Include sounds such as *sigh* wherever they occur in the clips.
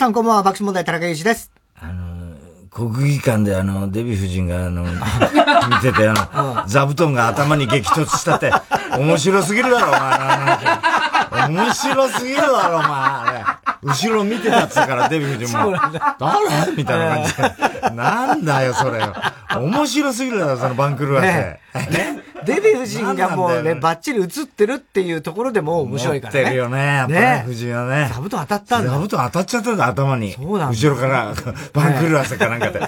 さんこんばんは、爆笑問題田中裕二です。あの、国技館であの、デヴィ夫人があの、見てて、あの、座布団が頭に激突したって、面白すぎるだろ、お前。面白すぎるだろ、お前。あれ。後ろ見てたっつうから、デヴィ夫人も。誰？みたいな感じで。なんだよ、それよ。面白すぎるだろ、その番狂わせ。ねデヴィ夫人がもうね、ばっちり映ってるっていうところでも面白いからね。映ってるよね、やっぱね、夫人はね。座布団当たったんだ。座布団当たっちゃったんだ、頭に。そうなん後ろから、番狂わせかなんかで、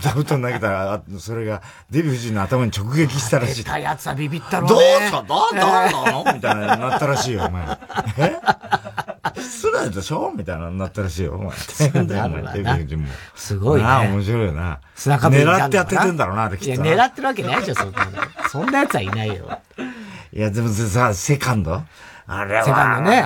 座布団投げたら、それが、デヴィ夫人の頭に直撃したらしい。たやつはビビったろうね。どうした？どうしたの？みたいななったらしいよ、お前。え？失礼でしょみたいなになったらしいよ、お前。すごいね。ああ、面白いよな。砂壁狙ってやっててんだろうな、あれきっと。いや、狙ってるわけないでしょ、そんなそんな奴はいないよ。いや、でもさ、セカンド？あれは。セカンドね。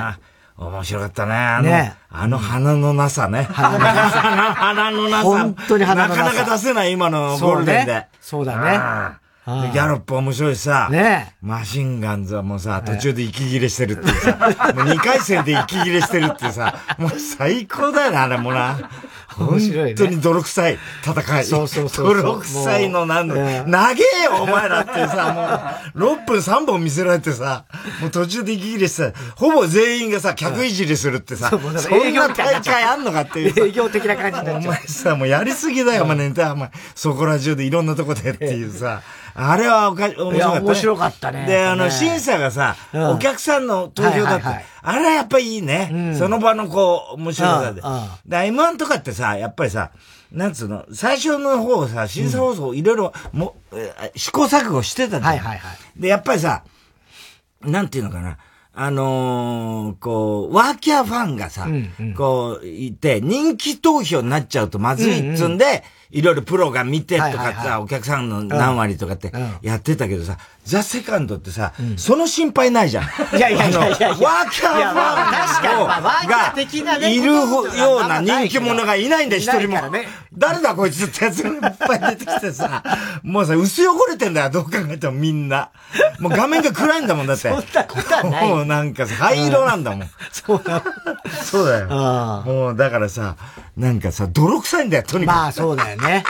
面白かったね。あの、ね、あの鼻のなさね。鼻のなさ。*laughs* 鼻のなさ。本当に鼻のなさ。なかなか出せない今のゴールデンで。そうだね。で、ギャロップ面白いしさ、ねマシンガンズはもうさ、途中で息切れしてるってさ、もう2回戦で息切れしてるってさ、もう最高だよな、あれもな。面白い、ね。本当に泥臭い戦い。そうそうそう泥臭いのなんだ、ね、長えよ、お前らってさ、もう、6分3本見せられてさ、もう途中で息切れして、ほぼ全員がさ、客いじりするってさ、そんな大会あんのかっていう。営業的な感じお前さ、もうやりすぎだよ、お前ネタ、お前、そこら中でいろんなとこでっていうさ、あれはおか面白かった、ね。面白かったね。で、あの、審査がさ、お客さんの投票だった。あれはやっぱりいいね。その場のこう、面白さで。で、M1 とかってさ、やっぱりさ、なんつうの、最初の方さ、審査放送いろいろ、も、試行錯誤してたじゃん。はいはいはい。で、やっぱりさ、なんていうのかな。あのー、こう、ワーキャーファンがさ、うんうん、こう、いて、人気投票になっちゃうとまずいっつんで、うんうんいろいろプロが見てとかさ、お客さんの何割とかってやってたけどさ、ザ・セカンドってさ、その心配ないじゃん。いやいやいやいやワーキャーファンがいるような人気者がいないんだよ、一人も。誰だこいつってやつがいっぱい出てきてさ、もうさ、薄汚れてんだよ、どう考えてもみんな。もう画面が暗いんだもん、だって。そんなことはない。もうなんかさ、灰色なんだもん。そうだ。そうだよ。もうだからさ、なんかさ、泥臭いんだよ、とにかく。まあそうだよね。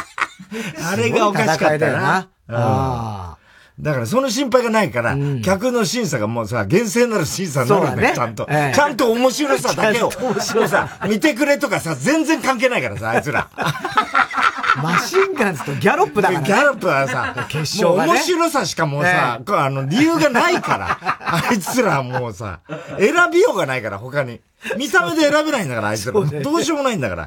あれがおかしかったよな。ああ。だからその心配がないから、うん、客の審査がもうさ、厳正なる審査になるんだよ、ね、ちゃんと、ええ。ちゃんと面白さだけを。面白さ。見てくれとかさ、全然関係ないからさ、あいつら。マシンガンズとギャロップだから、ね、ギャロップはさ、決勝が、ね、面白さしかもうさ、ええ、あの、理由がないから。あいつらもうさ、選びようがないから、他に。見た目で選べないんだから、あいつら。どうしようもないんだから。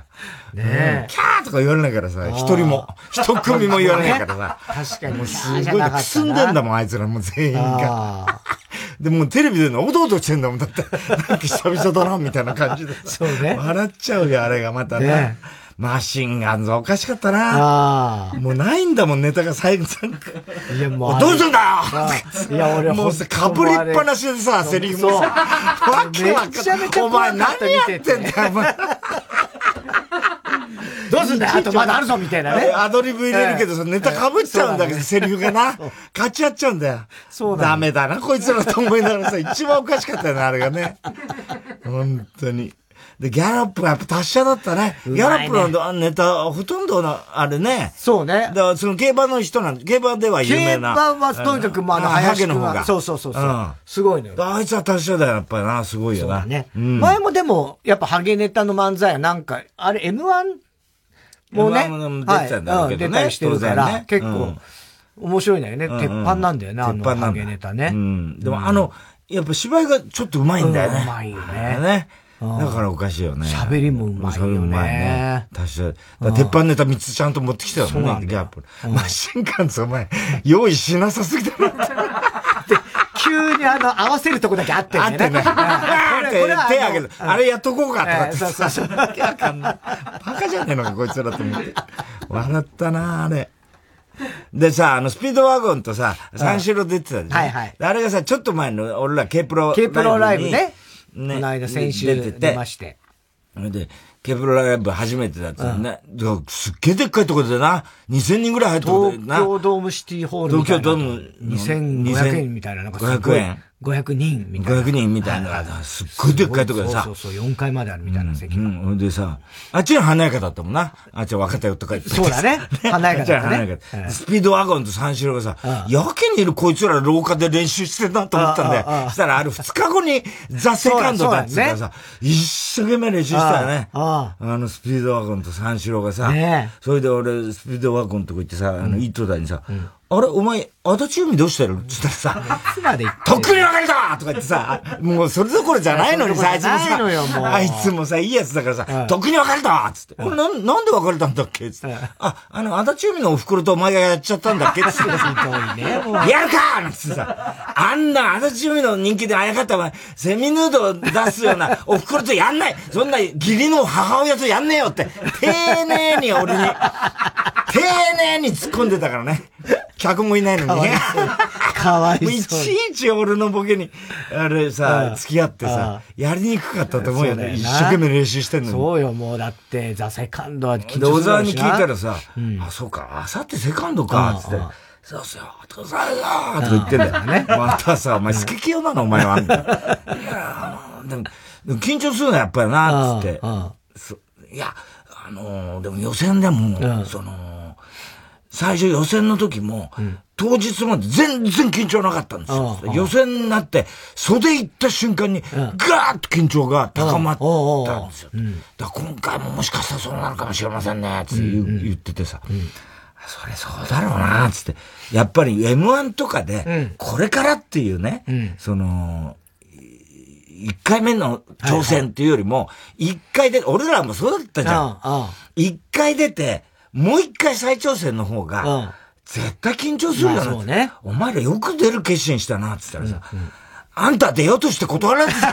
ねえ。キャーとか言われないからさ、一人も、一組も言われないからさ。確かに。もうすごい、くすんでんだもん、あいつらもう全員が。でもテレビでのおどおどしてんだもん。だって、なんか久々だな、みたいな感じでそうね。笑っちゃうよ、あれがまたね。マシンガンズおかしかったな。もうないんだもん、ネタが最後なんか。いや、もう。どうすんだよいや、俺もうさ、かぶりっぱなしでさ、セリフもさ、わけわかんお前何やってんだよ、お前。どうすんだよあとまだあるぞみたいなね。アドリブ入れるけどさ、ネタかぶっちゃうんだけど、セリフがな。勝ち合っちゃうんだよ。そうだ。ダメだな、こいつらと思いながらさ、一番おかしかったよね、あれがね。本当に。で、ギャロップはやっぱ達者だったね。ギャロップのネタ、ほとんどの、あれね。そうね。だからその競馬の人なん競馬では有名な。競馬はとにかくまあ、あの、林の方が。そうそうそうそう、うん。すごいのよ。あいつは達者だよ、やっぱりな。すごいよな。ね、うん。前もでも、やっぱハゲネタの漫才はなんか、あれ M1 もね。M1 も出てたんだけどね。出たりしてるから、結構、面白いんだよね。鉄板なんだよね、あのハゲネタね。うん。でもあの、やっぱ芝居がちょっと上手いんだよね。上手いよね。ね。だからおかしいよね。喋りもうまいよね。うまいね。確かに。鉄板ネタ3つちゃんと持ってきたよね、ギャップ。マシンガンズお前、用意しなさすぎだなって。*laughs* 急にあの、合わせるとこだけあってね。あってね。*laughs* 手あげる。あれやっとこうかとかって。そうそうそう。わかんない。バカじゃねえのか、こいつらと思って。笑ったなあれ。でさ、あの、スピードワゴンとさ、三四郎出てたじゃん。はいはい。あれがさ、ちょっと前の、俺ら K プロ。K プロライブね。ね。この間先週出てまして。で、ケプロライブ初めてだったね。うん、すっげえでっかいところでな。2000人ぐらい入ってるな。東京ドームシティホール東京ドーム2500円みたいな。なんか500円。500人みたいな。500人みたいな、すっごいでっかいとこでさ。そうそうそう、4階まであるみたいな席。うん。うん、でさ、あっちは華やかだったもんな。あっちは若手とか言って。そうだね。*laughs* 華やかだったね。華やか。スピードワゴンと三四郎がさ、やけにいるこいつら廊下で練習してんなと思ったんだよ。そしたらある2日後にザ・セカンドだってからさ、一生懸命練習したよね。あのスピードワゴンと三四郎がさ、それで俺スピードワゴンとこ行ってさ、あの、糸田にさ、あれ、お前、足立海どうしてる？って言ったらさ、とっくに別れたとか言ってさ、もうそれどころじゃないのにさ、あいつもさ、あいつもさ、いいやつだからさ、とっくに別れたつって、な、なんで別れたんだっけつって、あ、あの、足立海のお袋とお前がやっちゃったんだっけつって、*laughs* やるかなんつってさ、あんな足立海の人気であやかったわ、セミヌードを出すような *laughs* お袋とやんない。そんな義理の母親とやんねえよって、丁寧に俺に、丁寧に突っ込んでたからね。客もいないのにね。かわいそう。*laughs* いちいち俺のボケに、あれさ、付き合ってさ、やりにくかったと思うよね。一生懸命練習してんのに。そうよ、もうだって、ザ・セカンドは緊張するで、小沢に聞いたらさ、あ、そうか、あさってセカンドか、つって。そうっすよ、父さんよとか言ってんだよね。またさ、お前、好き気用なの、お前は。いや、でも、緊張するのやっぱりな、つって。いや、あのでも予選でも、その、最初予選の時も、当日まで全然緊張なかったんですよ。予選になって、袖行った瞬間に、ガーッと緊張が高まったんですよ。だ今回ももしかしたらそうなるかもしれませんね、って言っててさ。それそうだろうな、つって。やっぱり M1 とかで、これからっていうね、その、一回目の挑戦っていうよりも、一回で、俺らもそうだったじゃん。一回出て、もう一回再挑戦の方が、絶対緊張するよな、そうね。お前らよく出る決心したな、つったらさ、うんうん、あんた出ようとして断られてた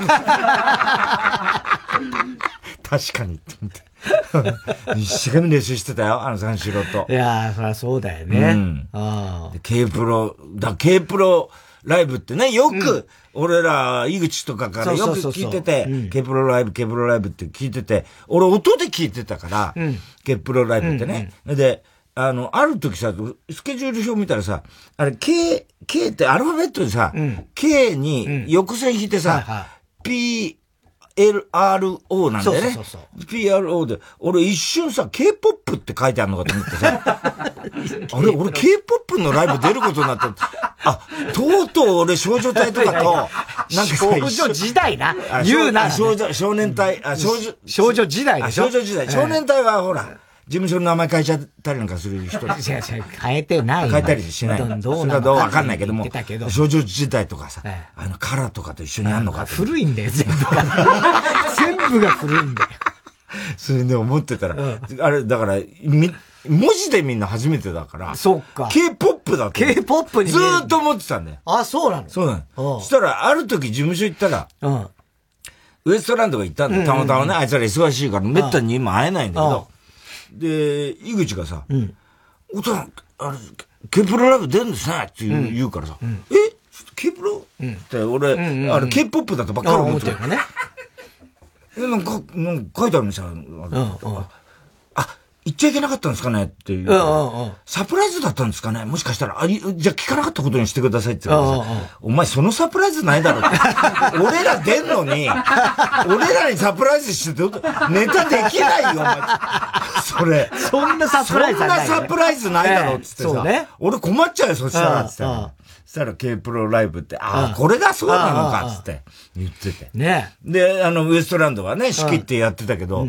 確かにって思って。一生懸命練習してたよ、あの三四郎と。いやー、そりゃそうだよね。うん。ああ。K プロ、だ、K プロライブってね、よく、俺ら、井口とかからよく聞いてて、K プロライブ、K プロライブって聞いてて、俺音で聞いてたから、うん、K プロライブってね。うんうん、で、あの、ある時さ、スケジュール表見たらさ、あれ、K、K ってアルファベットでさ、うん、K に横線引いてさ、うんはいはい、P、LRO なんだよね。そうそうそう PRO で。俺一瞬さ、K-POP って書いてあるのかと思ってさ。*laughs* あれ、俺 K-POP のライブ出ることになった。あ、とうとう俺少女隊とかと、なんか少女時代な。言うな。少女、少年隊、あ、少女、少女時代でしょ？少女時代。少年隊はほら、事務所の名前変えちゃったりなんかする人。*laughs* 違う違う、変えてない。変えたりしない。どうなのかわかんないけども。少女時代とかさ、あの、カラーとかと一緒にあんのか古いんだよ、全部が。*laughs* 全部が古いんだよ。それで思ってたら、あれ、だから、み、文字でみんな初めてだから。そっか。K-POP だって。K-POP に。ずーっと思ってたんだよ。あ、そうなの？そうなの。そしたら、ある時事務所行ったら、うん、ウエストランドが行ったんだよ。たまたまね、あいつら忙しいから、めったに今会えないんだけど、で、井口がさ、うん、お父さん、あれ、ケプロライブ出るんですねって言う,、言うからさ、うん、えケプロ、うん、って俺、うんうん、あれ、ケポップだとばっかり思ってる。ね。*laughs* え、なんか、なんか書いてあるんですよ。うんうん言っちゃいけなかったんですかねっていう。サプライズだったんですかね？もしかしたら、あじゃあ聞かなかったことにしてくださいって言われてお前そのサプライズないだろ *laughs* 俺ら出んのに、俺らにサプライズしてて、ネタできないよ、お前。それ。そんなサプライズそんなサプライズないだろっつってさ。ね、俺困っちゃうよ、そしたら、つって。そしたら K プロライブって、ああ、これがそうなのか、つって言ってて。ね。で、あの、ウエストランドはね、仕切ってやってたけど、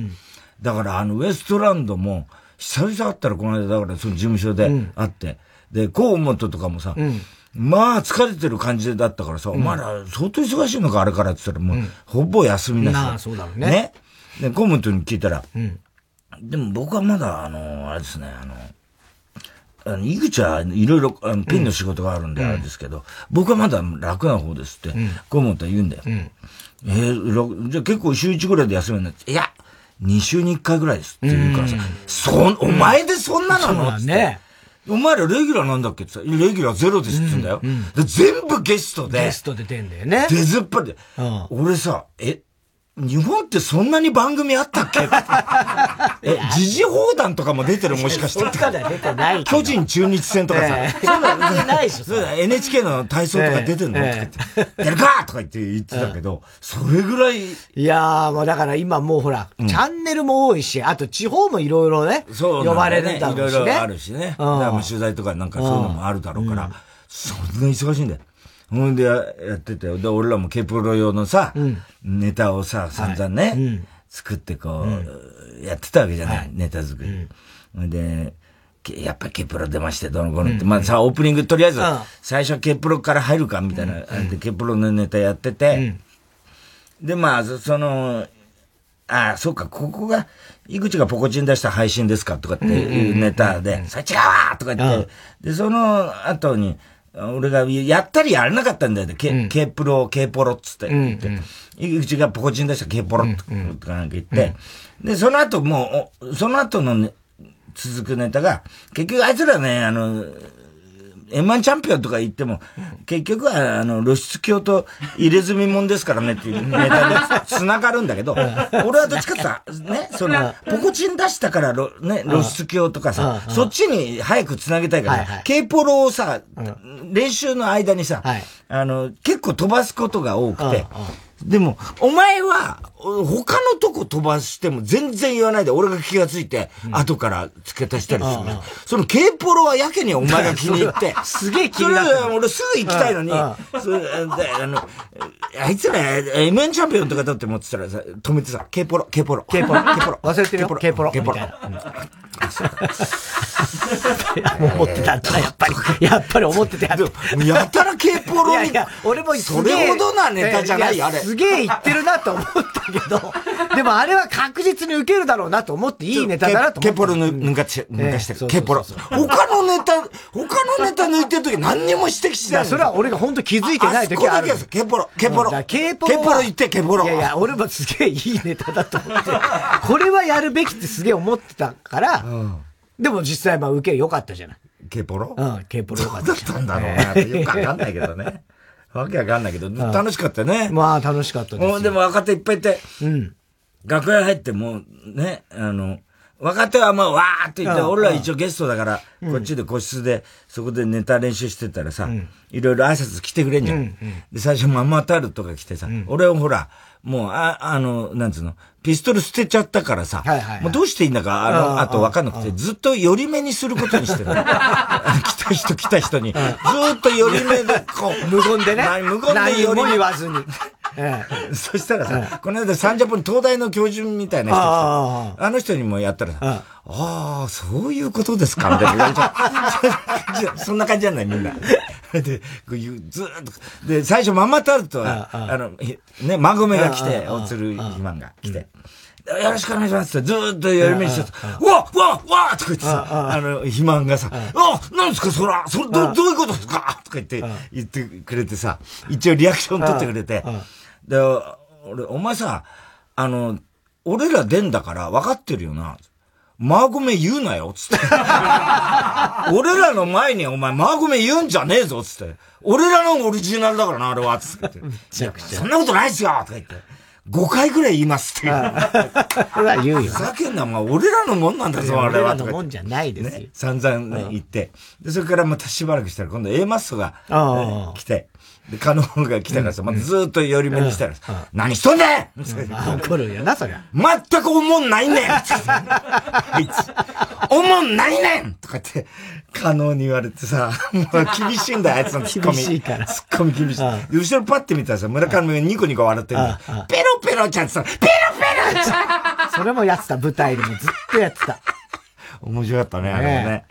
だからあのウエストランドも、久々会ったらこの間だからその事務所で会って、うん、で、河本とかもさ、うん、まあ疲れてる感じだったからさ、うん、お前ら相当忙しいのかあれからって言ったらもう、ほぼ休みなし。あそうだね。ね。で、河本に聞いたら、でも僕はまだあの、あれですね、あの、あの、井口はいろいろあのピンの仕事があるんであれですけど、僕はまだ楽な方ですって、河本は言うんだよ。えー、じゃあ結構週1ぐらいで休みになって、いや、2週に1回ぐらいですって言うからさ、そ、お前でそんななの？ね。お前らレギュラーなんだっけ？ってさ、レギュラーゼロですって言うんだよ。で全部ゲストで。ゲストで出んだよね。出ずっぱりで。俺さ、え、日本ってそんなに番組あったっけ？*laughs* え、時事放談とかも出てる？もしかして。出てない。巨人中日戦とかさ。えー、そないでしょ。そうだ、NHK の体操とか出てんの、えー、やるかとか言って言ってたけど、それぐらい。いやー、もうだから今もうほら、うん、チャンネルも多いし、あと地方もいろいろね、そう、ね、呼ばれるんだろうしね。いろいろあるしね。だから取材とかなんかそういうのもあるだろうから、そんな忙しいんだよ。ほんでやってて、で、俺らもケプロ用のさ、うん、ネタをさ、散々ね、はいうん、作ってこう、やってたわけじゃない、はい、ネタ作り。ほ、んで、やっぱケプロ出まして、どの子のって。まあさ、オープニングとりあえず、最初はケプロから入るかみたいな、で、ケプロのネタやってて、で、まあ、その、ああ、そうか、ここが、井口がポコチン出した配信ですかとかっていうネタで、それ違うわとか言って、で、その後に、俺がやったりやらなかったんだよね。K、K プロ、K ポロっつって言って。井口がポコチン出した K ポロとかなんか言って、で、その後もう、その後の、ね、続くネタが、結局あいつらね、あの、M1 チャンピオンとか言っても、結局は、あの、露出狂と入れ墨もんですからねっていうネタで繋がるんだけど、俺はどっちかってさ、ね、その、ポコチン出したから、ね、露出狂とかさ、そっちに早く繋げたいから、K ポロをさ、練習の間にさ、あの、結構飛ばすことが多くて、でも、お前は、他のとこ飛ばしても全然言わないで、俺が気がついて、後から付け足したりする。その K ポロはやけにお前が気に入 *laughs* って、すげえ気になって。俺すぐ行きたいのに、あの、あいつら MN チャンピオンとかだって思ってたらさ、止めてさ、K ポロ、K ポロ、K ポロ、K ポロ。忘れてるよ、K ポロ。K ポロ。思ってたんだ、やっぱり。やっぱり思ってた。ややたら K ポロいやいや、俺もそれほどなネタじゃないあれ。すげえ言ってるなと思ったけど、でもあれは確実に受けるだろうなと思っていいネタだなと思って。K ポロ抜かして、抜かしてる。K ポロ。他のネタ、他のネタ抜いてる時何にも指摘してない。それは俺が本当気づいてない時ある。K ポロ、K ポロ。K ポロ。K ポロ言って、K ポロ。いやいや、俺もすげえいいネタだと思って。これはやるべきってすげえ思ってたから、でも実際まあ受け良かったじゃない。K ポロ？うん、K ポロ良かった。どうだったんだろうな。よくわかんないけどね。わけわかんないけど、楽しかったね。まあ楽しかったです。でも若手いっぱいいて、うん。楽屋入ってもう、ね、あの、若手はまあ、わーって言って、俺ら一応ゲストだから、こっちで個室で、そこでネタ練習してたらさ、いろいろ挨拶来てくれんじゃん。で、最初ママタルとか来てさ、俺はほら、もう、あ、あの、なんつうの、ピストル捨てちゃったからさ、はいはいもうどうしていいんだか、あの、あと分かんなくて、ずっと寄り目にすることにしてる。*laughs* 来た人来た人に、ずっと寄り目で、こう。無言でね。無言で寄り目。言わずに。ええ、*laughs* そしたらさ、この間サンジャポに東大の教授みたいな人ああの人にもやったらさ、ああ、そういうことですかみたいな *laughs* そんな感じじゃないみんな。で、ずっと、で、最初ママタルトは、あの、ね、マグメが来て、おつる肥満が来て、よろしくお願いしますってずっとやりめしてうわうわうわとか言ってさ、あの、肥満がさ、あなんですかそら、それど、どういうことですか？とか言って、言ってくれてさ、一応リアクション取ってくれて、で、俺、お前さ、あの、俺ら出んだから分かってるよな。マーゴメ言うなよ、つって。*laughs* 俺らの前にお前マーゴメ言うんじゃねえぞ、つって。俺らのオリジナルだからな、あれは、つって。そんなことないっすよとか言って。5回ぐらい言いますっていう。*laughs* は言うよ。ふざけんな、まあ、俺らのもんなんだぞ、あれは。俺らのもんじゃないですよ。ね、散々ね、言って。で、それからまたしばらくしたら、今度 A マッソが、来て、で、カノンが来たからさ、またずっと寄り目にしたら、何しとんねん！怒るよな、そりゃ。全く思んないねん！*laughs* あいつ、思んないねん！とかって、カノンに言われてさ、もう厳しいんだよ、あいつのツッコミ。厳しいから。ツッコミ厳しい。後ろパッて見たらさ、村上がニコニコ笑ってるペロペロちゃんってさ、ペロペロちゃん。*laughs* それもやってた、舞台でもずっとやってた。面白かったね、あれもね。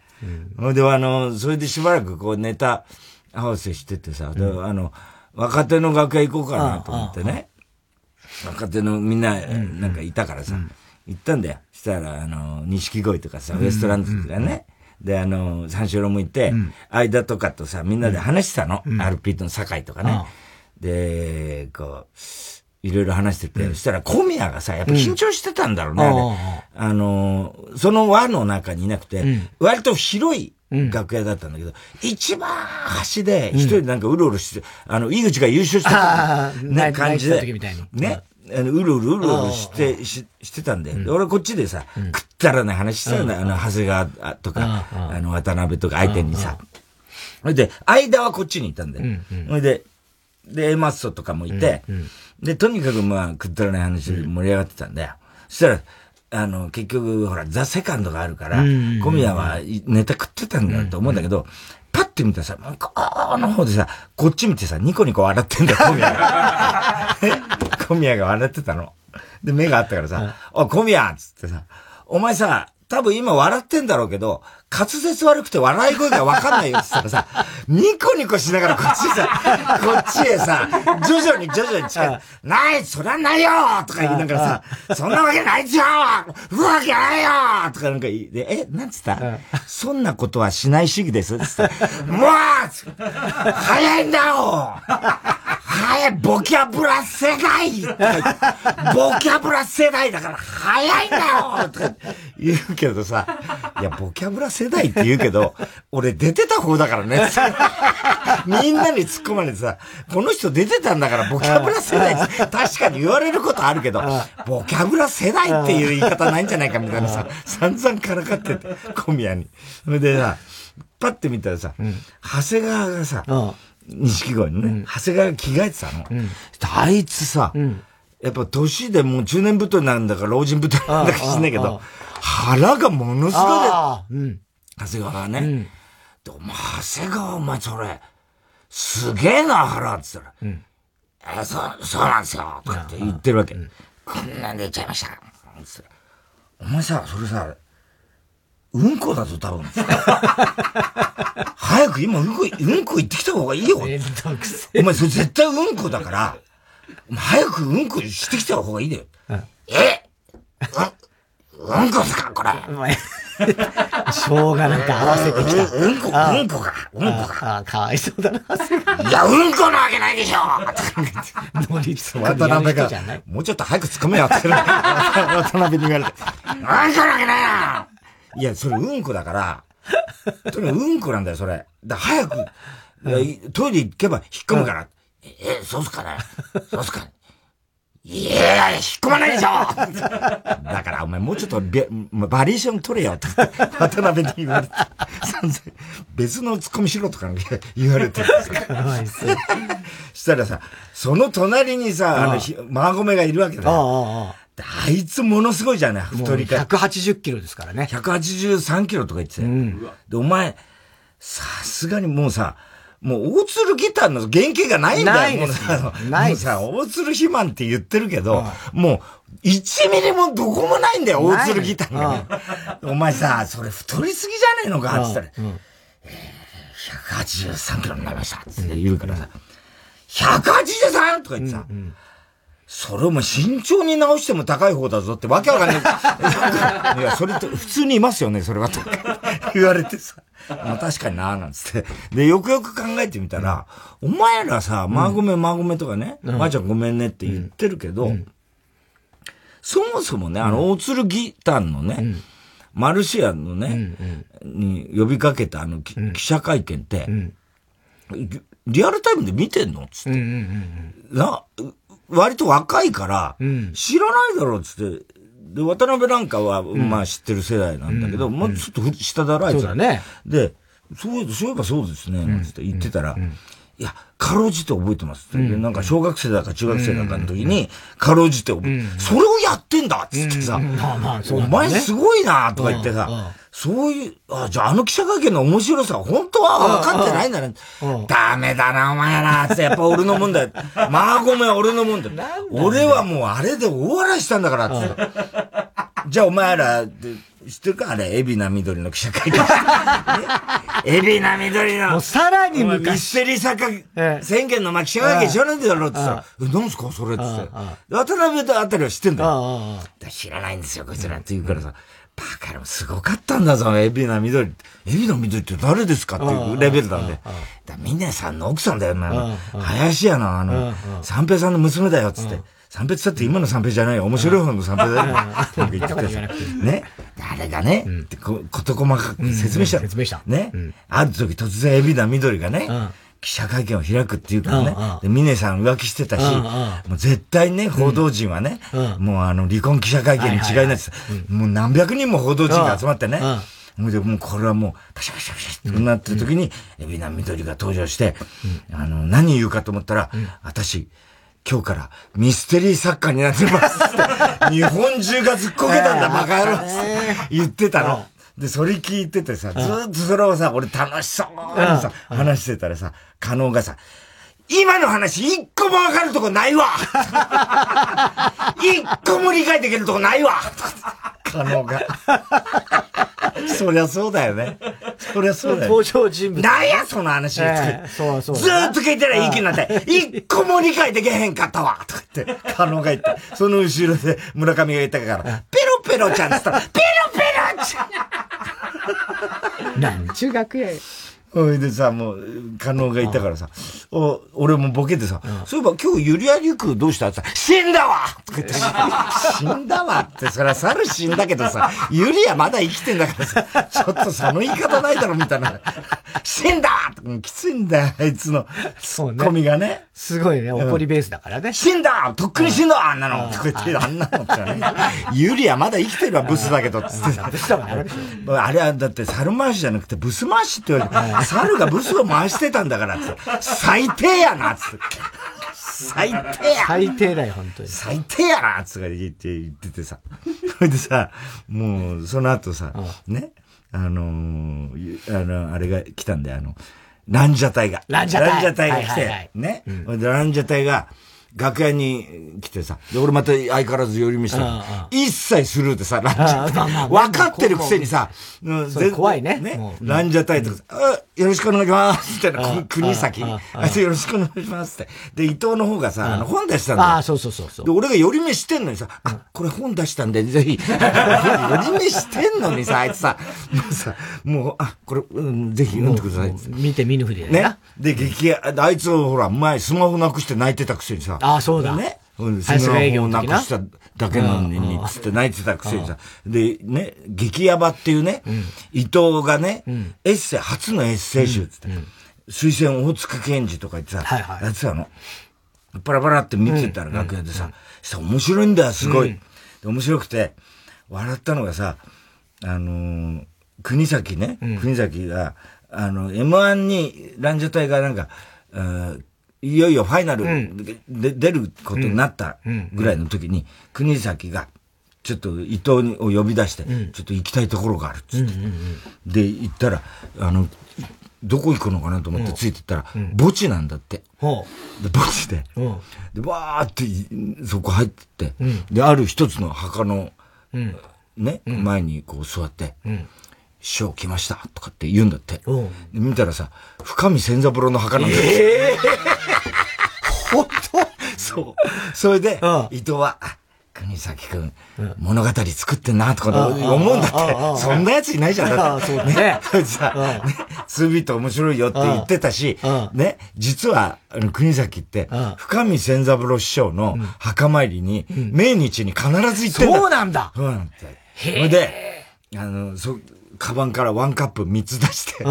ほ、ん。で、あの、それでしばらくこうネタ、合わせしててさ、で、あの、若手の楽屋行こうかなと思ってね。若手のみんな、なんかいたからさ、行ったんだよ。したら、あの、錦鯉とかさ、ウエストランドとかね。で、あの、三四郎もいて、間とかとさ、みんなで話してたの。アルピートの酒井とかね。で、こう、いろいろ話してて、そしたら小宮がさ、やっぱ緊張してたんだろうね、あの、その輪の中にいなくて、割と広い楽屋だったんだけど、一番端で一人なんかうろうろして、あの、井口が優勝した、ね、感じで、ね、うるうるうるうるして、ししてたんで、俺こっちでさ、食ったらない話してたんだよ。あの、長谷川とか、あの、渡辺とか相手にさ。それで、間はこっちにいたんだよ。それで、で、エマッソとかもいて、で、とにかくまあ、食ったらない話で盛り上がってたんだよ。そしたら、あの、結局、ほら、ザ・セカンドがあるから、小宮はネタ食ってたんだと思うんだけど、パッて見たらさ、向こうの方でさ、こっち見てさ、ニコニコ笑ってんだよ、小宮が。*laughs* 小宮が笑ってたの。で、目があったからさ、お、小宮つってさ、お前さ、多分今笑ってんだろうけど、滑舌悪くて笑い声がわかんないよって言ったらさ、*laughs* ニコニコしながらこっちさ、こっちへさ、徐々に徐々に近い。ない、そりゃないよとか言いながらさ、そんなわけないじゃんうわけないよとかなんか言い、で、え、なんつった？そんなことはしない主義ですつって、もう!早いんだよ早い、ボキャブラ世代ボキャブラ世代だから早いんだよとか言うけどさ、いや、ボキャブラ世代って言うけど、*laughs* 俺出てた方だからね。*laughs* みんなに突っ込まれてさ、この人出てたんだからボキャブラ世代確かに言われることあるけど、ボキャブラ世代っていう言い方ないんじゃないかみたいなさ、散々からかってて、小宮に。それでさ、パッて見たらさ、長谷川がさ、錦鯉にね、長谷川が着替えてたの。あいつさ、やっぱ年でもう中年太りなんだか老人太りなんだか知んないけど、腹がものすごいうん。長谷川がね。うん、で、お前、長谷川お前それ、すげえな、腹って言ったら、うん、え、そう、そうなんですよ、とかって言ってるわけ。うん、こんなんで言っちゃいました。お前さ、それさ、うんこだぞ、多分。早く今、うんこ、うんこ行ってきた方がいいよ。お前、それ絶対うんこだから、早くうんこしてきた方がいいだよ。え？うん？こですかこれ。*laughs* しょうがなんか合わせてきた。うんこ、うんこが、うんこが。あかわいそうだな。いや、うんこなわけないでしょノリツ渡辺が、もうちょっと早く突っ込めよって *laughs* 渡辺に言われて。うんこなわけないやいや、それうんこだから、とにかくうんこなんだよ、それ。だ早く、トイレ行けば引っ込むから。え、そうっすかねそうっすかねいや引っ込まないでしょだから、お前もうちょっとバリエーション取れよって、*laughs* 渡辺に言われて、別のツッコミしろとか言われてしたらさ、その隣にさ、あの、マーゴメがいるわけだよ。あいつものすごいじゃない、太り方。180キロですからね。183キロとか言ってたよ。うん、で、お前、さすがにもうさ、もう、大鶴ギターの原型がないんだよ。ないですよ。ないさ、大鶴肥満って言ってるけど、もう、1ミリもどこもないんだよ、大鶴ギターが、ね。お前さ、それ太りすぎじゃねえのか？って言ったら、うん183キロになりましたって言うからさ、183! とか言ってさ、それをも身長に直しても高い方だぞってわけわかんない。*laughs* いや、それって普通にいますよね、それは。と *laughs* 言われてさ。まあ確かになーなんつって。で、よくよく考えてみたら、お前らさ、まごめまごめとかね、まーちゃんごめんねって言ってるけど、そもそもね、あの、大鶴ギターのね、マルシアンのね、に呼びかけたあの、記者会見って、リアルタイムで見てんのつって。な、割と若いから、知らないだろうつって、で、渡辺なんかは、まあ知ってる世代なんだけど、もうちょっと下だらいそうだね。で、そうそういえばそうですね、つって言ってたら、いや、かろうじて覚えてますって。うん、なんか小学生だか中学生だかの時に、かろうじて覚えて、うん、それをやってんだっつってさ、お前すごいなとか言ってさ、そういう、あ、じゃああの記者会見の面白さ、本当は分かってないんだね。ダメだな、お前ら、つって、やっぱ俺のもんだよ。まあごめん、俺のもんだよ。俺はもうあれで大笑いしたんだから、つって。*laughs* じゃあお前ら、知ってるか？あれ、エビナ緑の記者会見。エビナ緑の。もうさらに昔。ミステリー作家宣言のまあ記者会見知らないんだろうってさ、え、何すかそれってって。渡辺とあたりは知ってんだよ。知らないんですよ、こいつらって言うからさ。バカ野すごかったんだぞ、エビナ緑。エビナ緑って誰ですかっていうレベルなんで。だみんなさんの奥さんだよ、な。林家のあの、三平さんの娘だよ、つって。三平ってって今の三平じゃないよ。面白い方の三平だよ。って言ってたね。あれがね、ってこと細かく説明した。説明した。ね。ある時突然エビナ緑がね、記者会見を開くっていうからね。で、峰さん浮気してたし、もう絶対ね、報道陣はね、もうあの、離婚記者会見に違いないです。もう何百人も報道陣が集まってね。で、もうこれはもう、パシャパシャパシャってなってる時に、エビナミドリが登場して、あの、何言うかと思ったら、私、今日からミステリー作家になってますって、*laughs* 日本中がずっこけたんだ、バカ野郎って言ってたの。で、それ聞いててさ、ずっとそれをさ、俺楽しそうにさ、話してたらさ、加納がさ、今の話一個もわかるとこないわ一個も理解できるとこないわ加納が。そりゃそうだよね。そりゃそうだよ、登場人物。なんや、その話。えー、そうそう。ずーっと聞いてらいい気になって、一個も理解できへんかったわとか言って、加納が言って、その後ろで村上が言ったから、ペロペロちゃんっつったら、ペロペロなんちゅう楽屋ほいでさ、もう、加納がいたからさ、お俺もボケてさ、そういえば今日ユリアリクどうした？って死んだわとか言って、死んだわって、そりゃ猿死んだけどさ、ユリアまだ生きてんだからさ、ちょっとその言い方ないだろみたいな。死んだきついんだよ、あいつの。そうね。コミがね。すごいね、怒りベースだからね。死んだとっくに死んだあんなのとか言って、あんなのってね。ユリアまだ生きてるわ、ブスだけど、つって *laughs* さ。あれはだって猿回しじゃなくてブス回しって言われて、猿がブスを回してたんだからって。最低やなっつって。最低や最低だよ、本当に。最低やなつって言って言っててさ。それでさ、もう、その後さ、ね、あのー、あの、あれが来たんだよ、あの、ランジャタイが。ランジャタイ。ランジャタイが来て、ね、うん、ランジャタイが、楽屋に来てさ、で、俺また相変わらず寄り道したら、一切スルーでさ、ランジャタイ。分かってるくせにさ、うん、怖いね。ね、ランジャタイとか、あ、よろしくお願いしますってな、国先。あ、よろしくお願いしますって。で、伊藤の方がさ、あの、本出したんだよ。あ、そうそうそう。で、俺が寄り目してんのにさ、あ、これ本出したんで、ぜひ。*laughs* 寄り目してんのにさ、あいつさ、もうさ、もう、あ、これ、うん、ぜひ読んでください。見て見ぬふりね。で、激あいつほら、前スマホなくして泣いてたくせにさ、ああ、そうだ。ね。うん、スマホをなくしただけなのに、つって泣いてたくせにさ。で、ね、激ヤバっていうね、伊藤がね、エッセイ、初のエッセイ集つって、推薦大塚健二とか言ってさ、やってたの。パラパラって見てたら楽屋でさ、した面白いんだよ、すごい。面白くて、笑ったのがさ、あの国崎ね、国崎が、あの、M1 にランジャタイがなんか、いよいよファイナルで出ることになったぐらいの時に、国崎が、ちょっと伊藤を呼び出して、ちょっと行きたいところがあるっつって。で、行ったら、あの、どこ行くのかなと思ってついてったら、墓地なんだって。で、墓地で。で、わーってそこ入ってって、で、ある一つの墓の、ね、前にこう座って、師匠来ましたとかって言うんだって。見たらさ、深見千三郎の墓なんだって。えー、そう。*laughs* それで、伊藤は、国崎くん、物語作ってんな、とか思うんだって。そんなやついないじゃん。だって。そうね。そいつさ、ね、ツービート面白いよって言ってたし、ね、実は、国崎って、深見千三郎師匠の墓参りに、命日に必ず行ってんだ。そうなんだ。そうなんだ。それで、あの、そ、カバンからワンカップ3つ出して、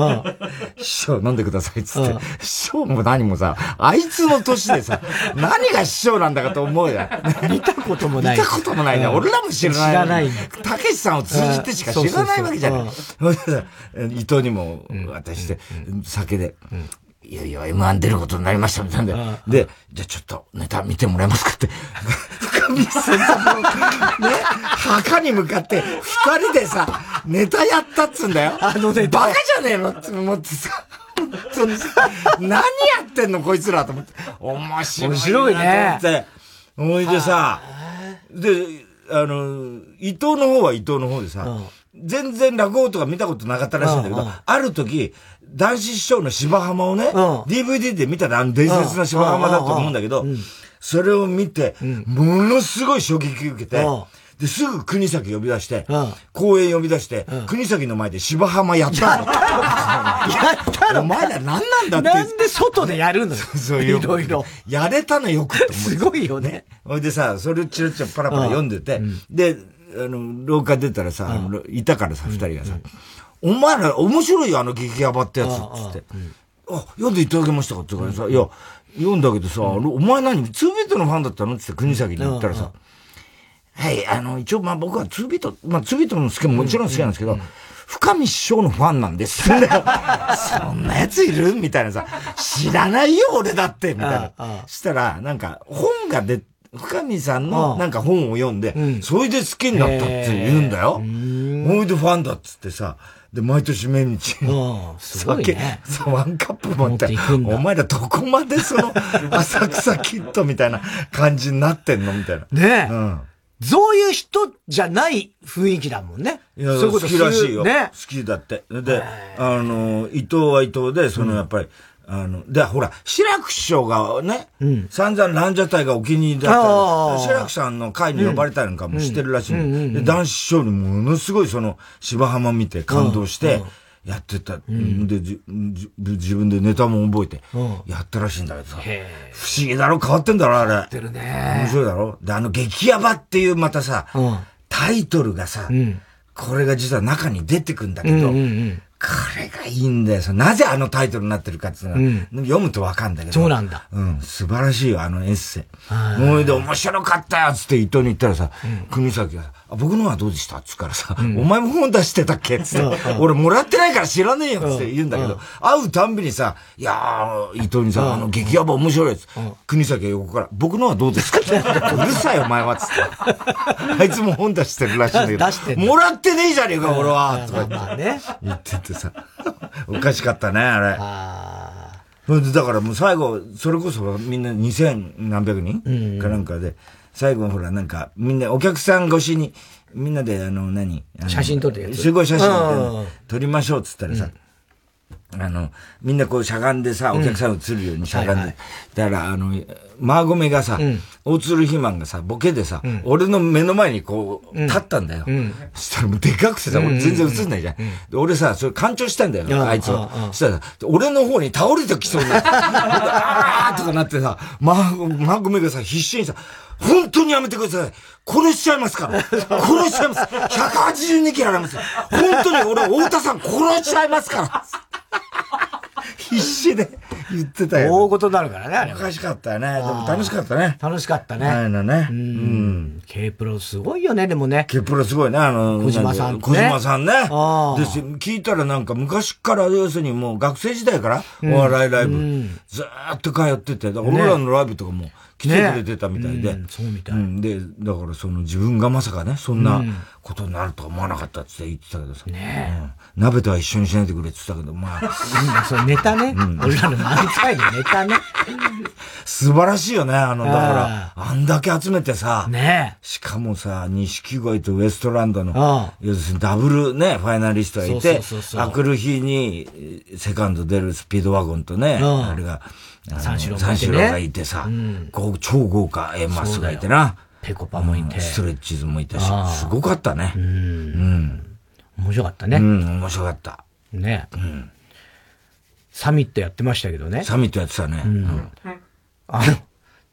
師匠飲んでくださいっつって、師匠も何もさ、あいつの年でさ、*laughs* 何が師匠なんだかと思うやん。見たこともない。見たこともないね。俺らも知らない。知らない。たけしさんを通じてしか知らないわけじゃない。*laughs* 伊藤にも渡して、酒で、いよいよ M1 出ることになりました。みたいなで、じゃあちょっとネタ見てもらえますかって、深見先生の、ね、墓に向かって二人でさ、ネタやったっつんだよ。あのね、バカじゃねえの？って思ってさ。本当にさ、何やってんの？こいつらと思って。面白い。面白いね。思いでさ、で、あの、伊藤の方は伊藤の方でさ、全然落語とか見たことなかったらしいんだけど、ある時、男子師匠の芝浜をね、DVD で見たらあの伝説の芝浜だと思うんだけど、それを見て、ものすごい衝撃受けて、で、すぐ国崎呼び出して、公園呼び出して、国崎の前で芝浜やったの。*laughs* やったのお前ら何なんだって。なんで外でやるの *laughs* そういろいろ。やれたのよくってすごいよね。ほいでさ、それチラチラパラパラ読んでて、で、あの、廊下出たらさ、いたからさ、二人がさ、お前ら面白いよ、あの激ヤバってやつ、つって。あ、読んでいただけましたかって言うからさ、いや、読んだけどさ、お前何、ツービートのファンだったのって言って国崎に言ったらさ、はい、あの、一応まあ僕はツービート、まあツービートの好きももちろん好きなんですけど、深見師匠のファンなんです。*laughs* そんなやついる？みたいなさ、知らないよ俺だって、みたいな。したら、なんか、本が出、深見さんのなんか本を読んで、それで好きになったって言うんだよ。ほいでファンだっつってさ、で、毎年毎日、すごいね。ワンカップ持って、お前らどこまでその、*laughs* 浅草キッドみたいな感じになってんのみたいな。ねえ。うんそういう人じゃない雰囲気だもんね。いや、そういうこと好きらしいよ。ね。好きだって。で、あの、伊藤は伊藤で、そのやっぱり、あの、で、ほら、白く師匠がね、うん、散々ランジャタイがお気に入りだった白くさんの会に呼ばれたりなんかもしてるらしい、うんで、男子師匠にものすごいその、芝浜見て感動して、やってた。うん、でじ自分でネタも覚えて、やったらしいんだけどさ。不思議だろ変わってんだろあれ。変わってるね。面白いだろ。で、あの、激ヤバっていうまたさ、タイトルがさ、これが実は中に出てくんだけど、これがいいんだよ。なぜあのタイトルになってるかっていうのは、うん、読むとわかんだけど。そうなんだ。うん。素晴らしいよ、あのエッセイ。もうで面白かったよつって伊藤に言ったらさ、国崎が、あ、僕のはどうでした？っつからさ、うん、お前も本出してたっけ？つって、俺もらってないから知らねえよって言うんだけど、会うたんびにさ、いやー、伊藤にさ、あの、激ヤバ面白いやつ。国崎が横から、僕のはどうですか？って。うるさいお前はつって。*laughs* あいつも本出してるらしいんだけど、出してもらってねえじゃねえか、俺はとか言って。言っててさ、*laughs* おかしかったね、あれ。だからもう最後、それこそみんな2000何百人かなんかで、最後ほら、なんか、みんな、お客さん越しに、みんなで、あの、何？写真撮ってやつ。集合写真撮りましょうっつったらさ、あの、みんなこうしゃがんでさ、お客さん映るようにしゃがんで。だから、あの、マーゴメがさ、大鶴肥満がさ、ボケでさ、俺の目の前にこう、立ったんだよ。そしたらもうでかくてさ、俺全然映んないじゃん。俺さ、それ干潮したんだよ、あいつは。そしたら、俺の方に倒れてきそうになって、*laughs* あーとかなってさ、マーゴメがさ、必死にさ、本当にやめてください。殺しちゃいますから。殺しちゃいます。182キロあります。本当に俺、太田さん殺しちゃいますから。必死で言ってたよ。大事になるからね、あれ。おかしかったね。でも楽しかったね。楽しかったね。あのね。うん。K プロすごいよね、でもね。K プロすごいね、あの、小島さん。小島さんね。で、聞いたらなんか昔から要するにもう学生時代からお笑いライブずーっと通ってて、俺らのライブとかも来てくれてたみたいで。そうみたい。で、だからその自分がまさかね、そんなことになるとは思わなかったって言ってたけどさ。ね鍋とは一緒にしないでくれって言ってたけど、まあ。そう、ネタね。俺らの漫才のネタね。素晴らしいよね、あの、だから、あんだけ集めてさ。ねしかもさ、錦鯉とウエストランドの、要するにダブルね、ファイナリストがいて、あくる日に、セカンド出るスピードワゴンとね、あれが、三四郎三四郎がいてさ、こう超豪華 A マスがいてな。ペコパもいて、ストレッチーズもいたし、すごかったね。うん。面白かったね。うん、面白かった。ね。うん。サミットやってましたけどね。サミットやってたね。うん。あの、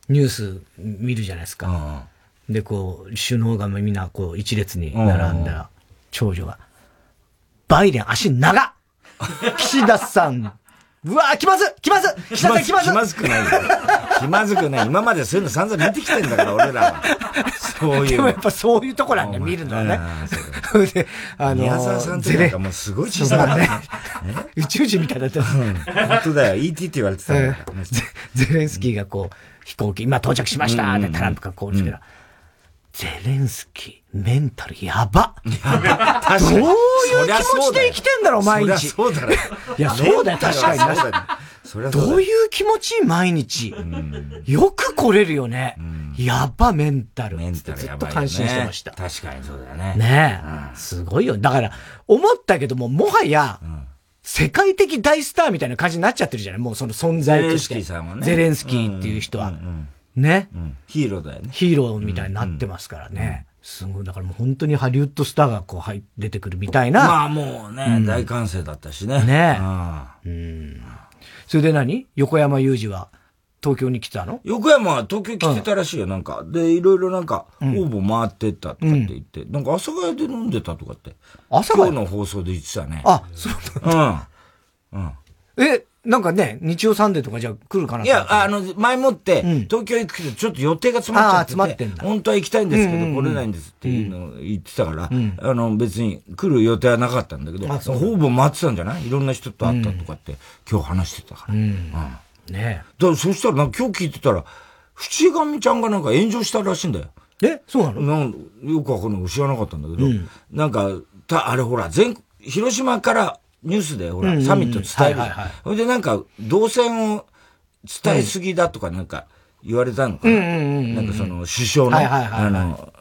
ニュース見るじゃないですか。で、こう、首脳がみんなこう一列に並んだ長女が、バイデン足長岸田さんうわー、気まず気まず気まず気まず気まずくない気まずくない。今までそういうの散々見てきてんだから、俺らは。そういう。でもやっぱそういうとこなんだ、見るのはね。*laughs* で、あの宮沢さんってなんかもうすごい小さかったね。宇宙人みたいだった。本当だよ。ET って言われてた *laughs* ゼレンスキーがこう、飛行機、今到着しましたで、タランプがこうですけど、ゼレンスキー、メンタルやば。やば。どういう気持ちで生きてんだろう、毎日。そうだね。いや、そうだよ、確かに。どういう気持ち毎日。よく来れるよね。やば、メンタル。メンタルずっと感心してました。確かにそうだよね。ねえ。すごいよ。だから、思ったけども、もはや、世界的大スターみたいな感じになっちゃってるじゃない？もうその存在として。ゼレンスキーさんはね。ゼレンスキーっていう人は。ね、うん、ヒーローだよね。ヒーローみたいになってますからね。うん、すごい、だからもう本当にハリウッドスターがこう入出てくるみたいな。まあもうね、うん、大歓声だったしね。ねうん。それで何？横山裕二は東京に来たの？横山は東京来てたらしいよ、なんか。で、いろいろなんか、応募回ってったとかって言って、なんか朝ヶ谷で飲んでたとかって。朝今日の放送で言ってたね。あ、そうなんだ。うん。うん。え、なんかね、日曜サンデーとかじゃ来るかないや、あの、前もって、東京行くけど、ちょっと予定が詰まっちゃってて、詰まってんだ。本当は行きたいんですけど、来れないんですっていうのを言ってたから、あの、別に来る予定はなかったんだけど、ほぼ待ってたんじゃない？いろんな人と会ったとかって、今日話してたから。うん。ねだそしたらな、今日聞いてたら、淵上ちゃんがなんか炎上したらしいんだよ。え？そうなの？なんよくわかんない。知らなかったんだけど、なんか、た、あれほら、全、広島からニュースでほら、サミット伝える。ほいでなんか、動線を伝えすぎだとかなんか言われたのかな。なんかその、首相の、あの、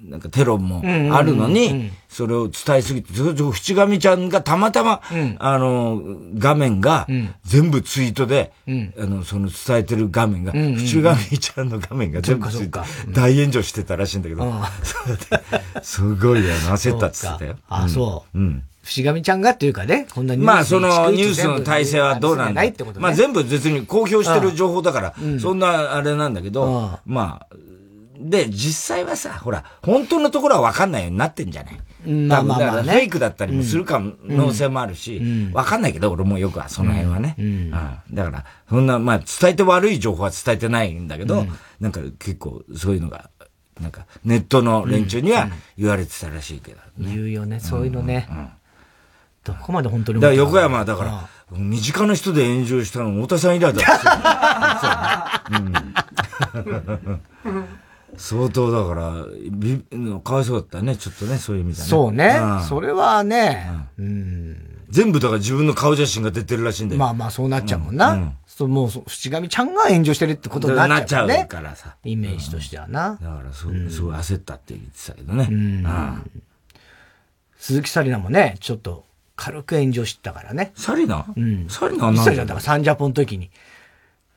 なんかテロもあるのに、それを伝えすぎて、ずっと淵上ちゃんがたまたま、あの、画面が、全部ツイートで、あの、その伝えてる画面が、淵上ちゃんの画面が全部ツイート、大炎上してたらしいんだけど、*laughs* すごいよ、焦ったっつってたよ。あ、そう。うん。伏上ちゃんがっていうかね、こんなニュースまあ、そのニュースの体制はどうなんだ、ね、まあ、全部別に公表してる情報だから、そんなあれなんだけど、まあ、で、実際はさ、ほら、本当のところは分かんないようになってんじゃない？まあまあまあ、ね、フェイクだったりもする可能性もあるし、分かんないけど、俺もよくはその辺はね。うん。だから、そんな、まあ、伝えて悪い情報は伝えてないんだけど、なんか結構そういうのがなんか、ネットの連中には言われてたらしいけど、ね言うよね、そういうのね。うんどこまで本当にだから横山だから、身近な人で炎上したの太田さん以来だ相当だから、び、かわいそうだったね、ちょっとね、そういう意味でね。そうね。それはね、うん。全部だから自分の顔写真が出てるらしいんだよ。まあまあそうなっちゃうもんな。うん、そうもう、淵上ちゃんが炎上してるってことになっちゃう、ね。なっちゃうからさ。イメージとしてはな。だからそう、すごい焦ったって言ってたけどね。うん。鈴木紗理奈もね、ちょっと、軽く炎上してたからね。サリナ？うん。サリナなんだ？だからサンジャポの時に。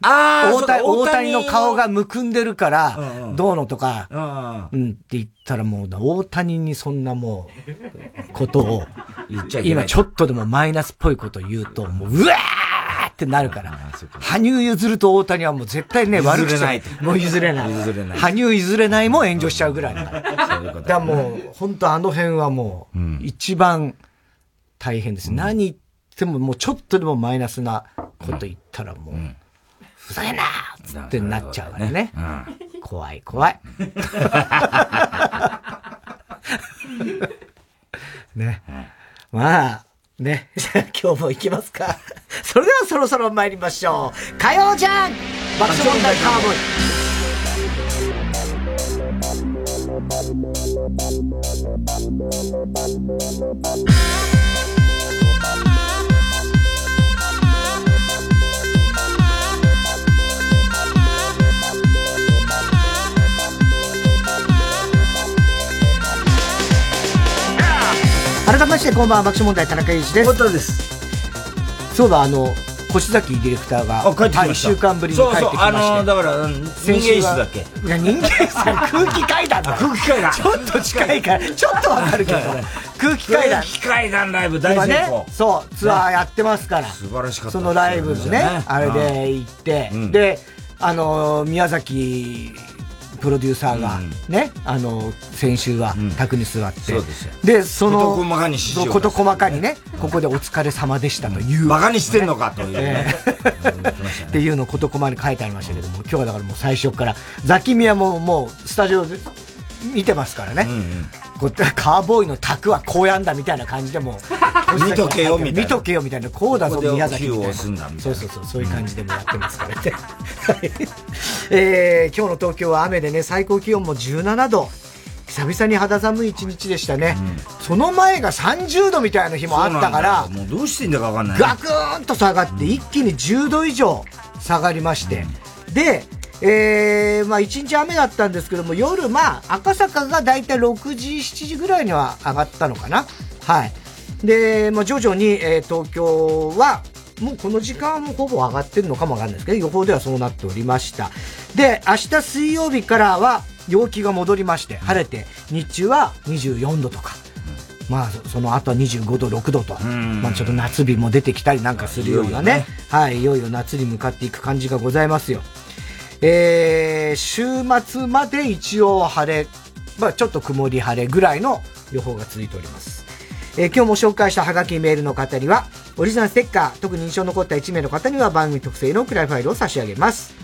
ああ、大谷、大谷の顔がむくんでるから、どうのとか、うんって言ったらもう、大谷にそんなもう、ことを、今ちょっとでもマイナスっぽいことを言うと、もう、うわーってなるから、羽生譲ると大谷はもう絶対ね、悪くしない。もう譲れない。譲れない。羽生譲れないも炎上しちゃうぐらいだから。そういうこと。だからもう、本当あの辺はもう、一番、大変です。うん、何言ってももうちょっとでもマイナスなこと言ったらもう、うん、ふざけんなってなっちゃうからね。うん、怖い怖い。*laughs* ね。まあ、ね。*laughs* 今日も行きますか。それではそろそろ参りましょう。火曜じゃん爆笑問題カーボーイ。改めましてこんばんは爆笑問題田中裕二です。本当です。そうだ、あの、越崎ディレクターが、帰ってきました。1週間ぶりに帰ってきました。そうそう、あのー、だから、うん、人間室だっけ？いや、人間室空気階段だ。空気階段。ちょっと近いから、ちょっとわかるけど、空気階段。空気階段ライブ大成功。ね、そう、ツアーやってますから。素晴らしかった。そのライブのね、あれで行って、で、あの、宮崎プロデューサーがね、うん、あの、先週は卓に座って、うん、でその、事細かに事細かにね、ここでお疲れ様でしたという、馬鹿にしてんのかという、ね、っていうのを事細かに書いてありましたけども、今日はだからもう最初から、ザキミヤももうスタジオで見てますからね。うんうん。こカーボーイの卓はこうやんだみたいな感じでも *laughs* 見とけよみたいな。見とけよみたいな。こうだぞ宮崎みたいな。そうそうそうそういう感じでもやってますからね、*laughs* えー、今日の東京は雨でね最高気温も17度。久々に肌寒い一日でしたね、うん、その前が30度みたいな日もあったからもうどうしてんだか分かんない。ガクーンと下がって一気に10度以上下がりまして、うん、でえー、まあ一日雨だったんですけども、夜、まあ赤坂がだいたい6時、7時ぐらいには上がったのかな。はい。で、まあ徐々に、えー、東京は、もうこの時間もほぼ上がってるのかもわかんないですけど、予報ではそうなっておりました。で、明日水曜日からは陽気が戻りまして、晴れて、日中は24度とか。まあ、その後は25度、6度と、まあちょっと夏日も出てきたりなんかするようなね、はい、いよいよ夏に向かっていく感じがございますよ。えー、週末まで一応晴れ、まあちょっと曇り晴れぐらいの予報が続いております。えー、今日も紹介したハガキメールの方には、オリジナルステッカー、特に印象に残った1名の方には番組特製のクライファイルを差し上げます。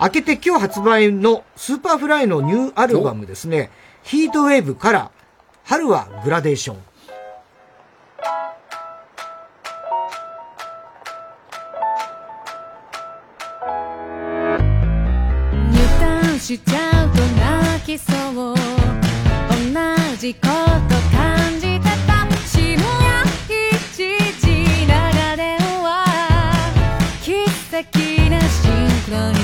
明けて今日発売の Superfly のニューアルバムですね、 Heat Wave から春はグラデーション。しちゃうと泣きそう。同じこと感じてた。深夜一時長電話奇跡なシンクロに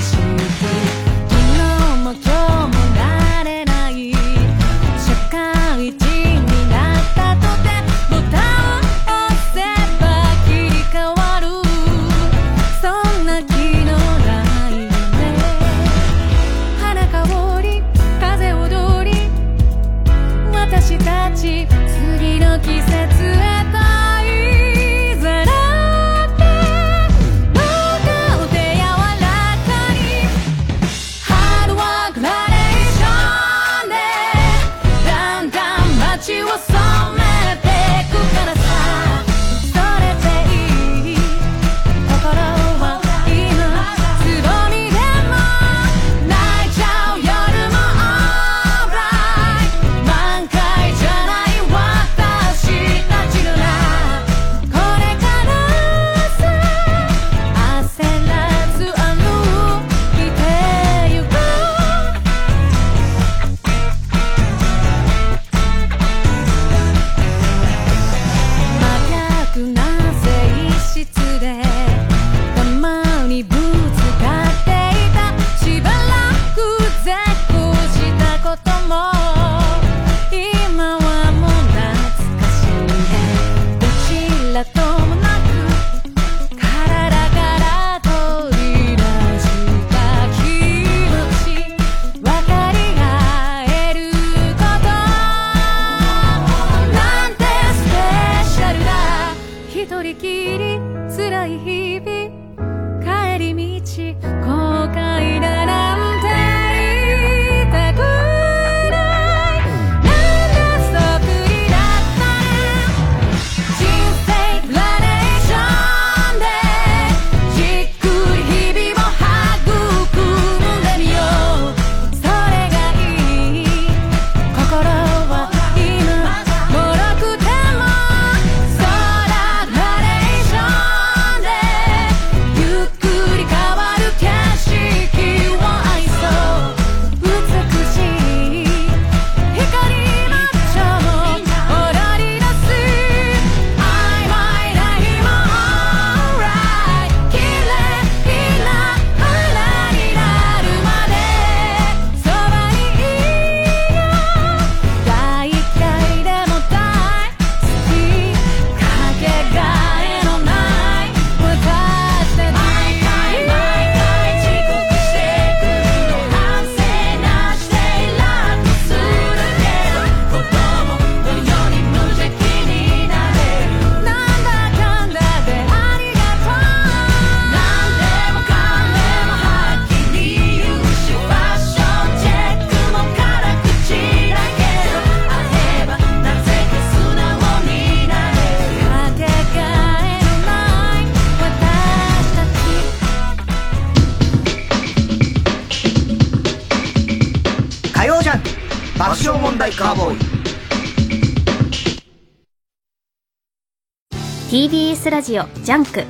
ラジオジャンク。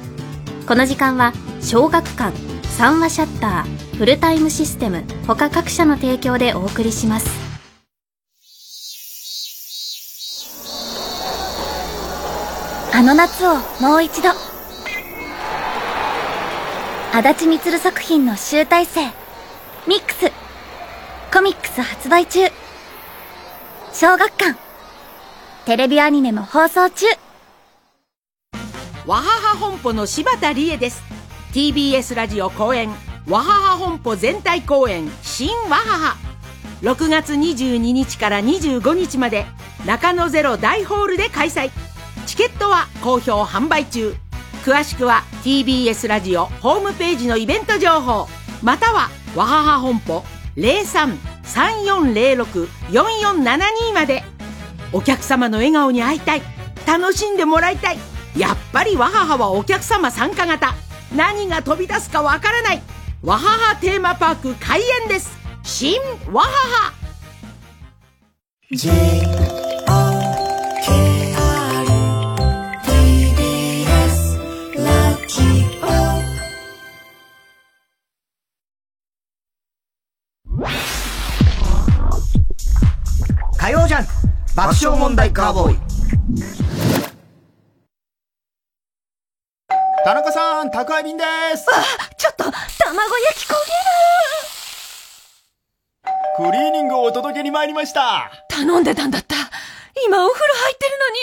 この時間は小学館三和シャッターフルタイムシステム他各社の提供でお送りします。あの夏をもう一度。あだち充作品の集大成。 MIX。コミックス発売中。小学館。テレビアニメも放送中。わはは本舗の柴田理恵です。TBS ラジオ公演わはは本舗全体公演新わはは。6月22日から25日まで中野ゼロ大ホールで開催。チケットは好評販売中。詳しくは TBS ラジオホームページのイベント情報またはわはは本舗03-3406-4472まで。お客様の笑顔に会いたい楽しんでもらいたい。やっぱりわはははお客様参加型。何が飛び出すかわからない。わははテーマパーク開園です。新わはは。火曜じゃん爆笑問題カーボーイ田中さん、宅配便です。あ、ちょっと、卵焼き焦げる。クリーニングをお届けに参りました。頼んでたんだった。今お風呂入ってるのに。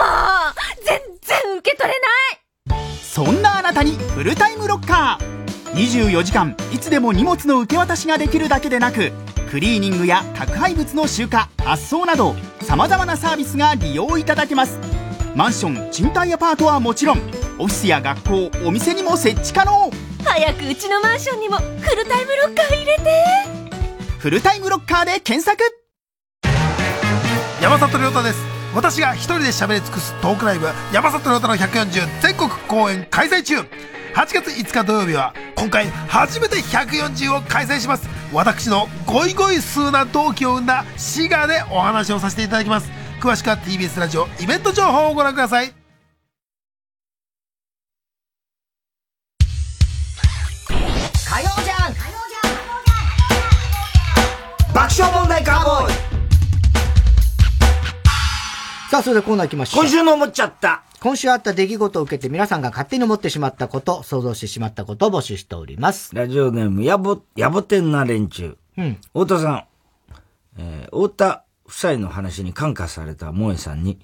もう全然受け取れない。そんなあなたにフルタイムロッカー。24時間いつでも荷物の受け渡しができるだけでなくクリーニングや宅配物の集荷発送などさまざまなサービスが利用いただけますマンション賃貸アパートはもちろんオフィスや学校お店にも設置可能。早くうちのマンションにもフルタイムロッカー入れて。フルタイムロッカーで検索。山里亮太です。私が一人で喋り尽くすトークライブ山里亮太の140全国公演開催中。8月5日土曜日は今回初めて140を開催します。私のゴイゴイ数な同期を生んだ滋賀でお話をさせていただきます詳しくは TBS ラジオイベント情報をご覧ください火曜じゃん爆笑問題カーボーイさあ、それでコーナー行きましょう。今週の思っちゃった。今週あった出来事を受けて皆さんが勝手に思ってしまったこと、想像してしまったことを募集しております。ラジオネーム、やぼ、やぼてんな連中。うん。太田さん、えー、太田夫妻の話に感化された萌えさんに、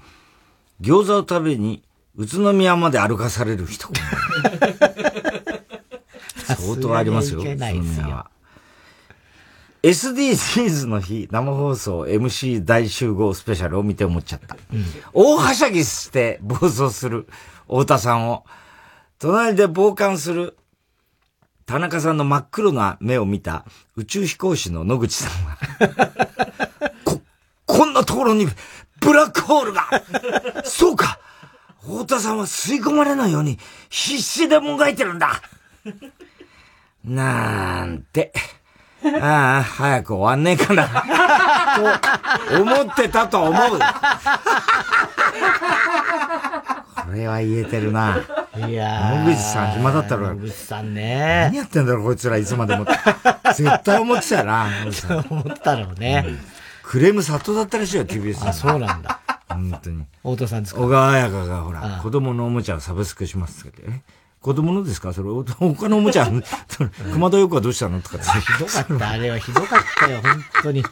餃子を食べに宇都宮まで歩かされる人。*laughs* 相当ありますよ、宇都宮は。SDGs の日生放送 MC 大集合スペシャルを見て思っちゃった。大はしゃぎして暴走する太田さんを、隣で傍観する田中さんの真っ黒な目を見た宇宙飛行士の野口さんは、*laughs* ところにブラックホールがそうか太田さんは吸い込まれないように必死でもがいてるんだなんて。ああ、早く終わんねえかな。と思ってたと思う。これは言えてるな。いや野口さん暇だったろ。野口さんね。何やってんだろ、こいつらいつまでも。絶対思ってたよな。*laughs* 思ったろうね。クレーム殺到だったらしいよ、TBS に。あ、そうなんだ。本当に。太田さんですか？小川彩香がほら子供のおもちゃをサブスクしますって。え？子供のですか？それ、お他のおもちゃ、*laughs* 熊田陽子はどうしたの？とかって。ひどかった、あれはひどかったよ、本当に。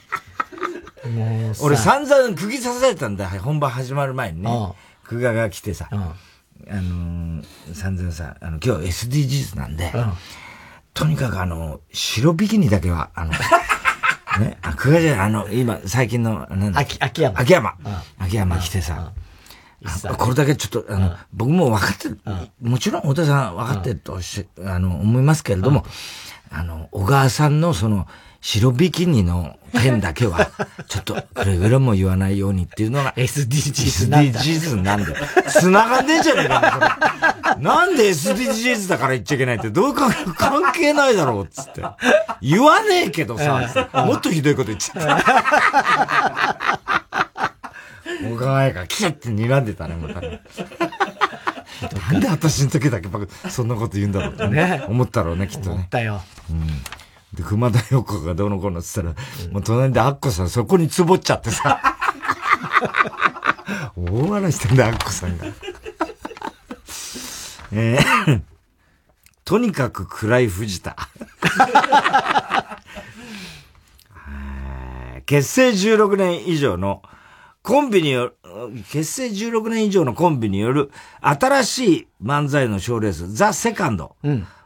もうさ俺散々釘刺されたんだ、本番始まる前にね。久我が来てさ、あのー、散々さ、あの、今日 SDGs なんで、とにかくあの、白ビキニだけは、あの、ね、あ、久我じゃない、あの、今、最近の、なんだ秋、秋山。秋山。秋山来てさ、あこれだけちょっと、あの、僕も分かってる。もちろん、太田さん分かってるとし、あの、思いますけれども、あの、小川さんのその、白ビキニの件だけは、*laughs* ちょっと、くれぐれも言わないようにっていうのが、SDGs なんだ SDGs なんだよ。繋がんねえじゃねえか、それなんで SDGs だから言っちゃいけないって、どうか関係ないだろう、つって。言わねえけどさ、もっとひどいこと言っちゃった。小川彩がキャって睨んでたね、またね。*laughs* なんで私の時だけ僕そんなこと言うんだろうってね思ったろうね、きっとね。思ったよ。うん。で、熊田陽子がどうのこうのって言ったら、もう隣でアッコさんそこにつぼっちゃってさ。*laughs* 大笑いしてんだ、アッコさんが。えー *laughs* とにかく暗い藤田。え *laughs* ー結成16年以上のコンビによる、結成16年以上のコンビによる新しい漫才の賞レース、ザ・セカンド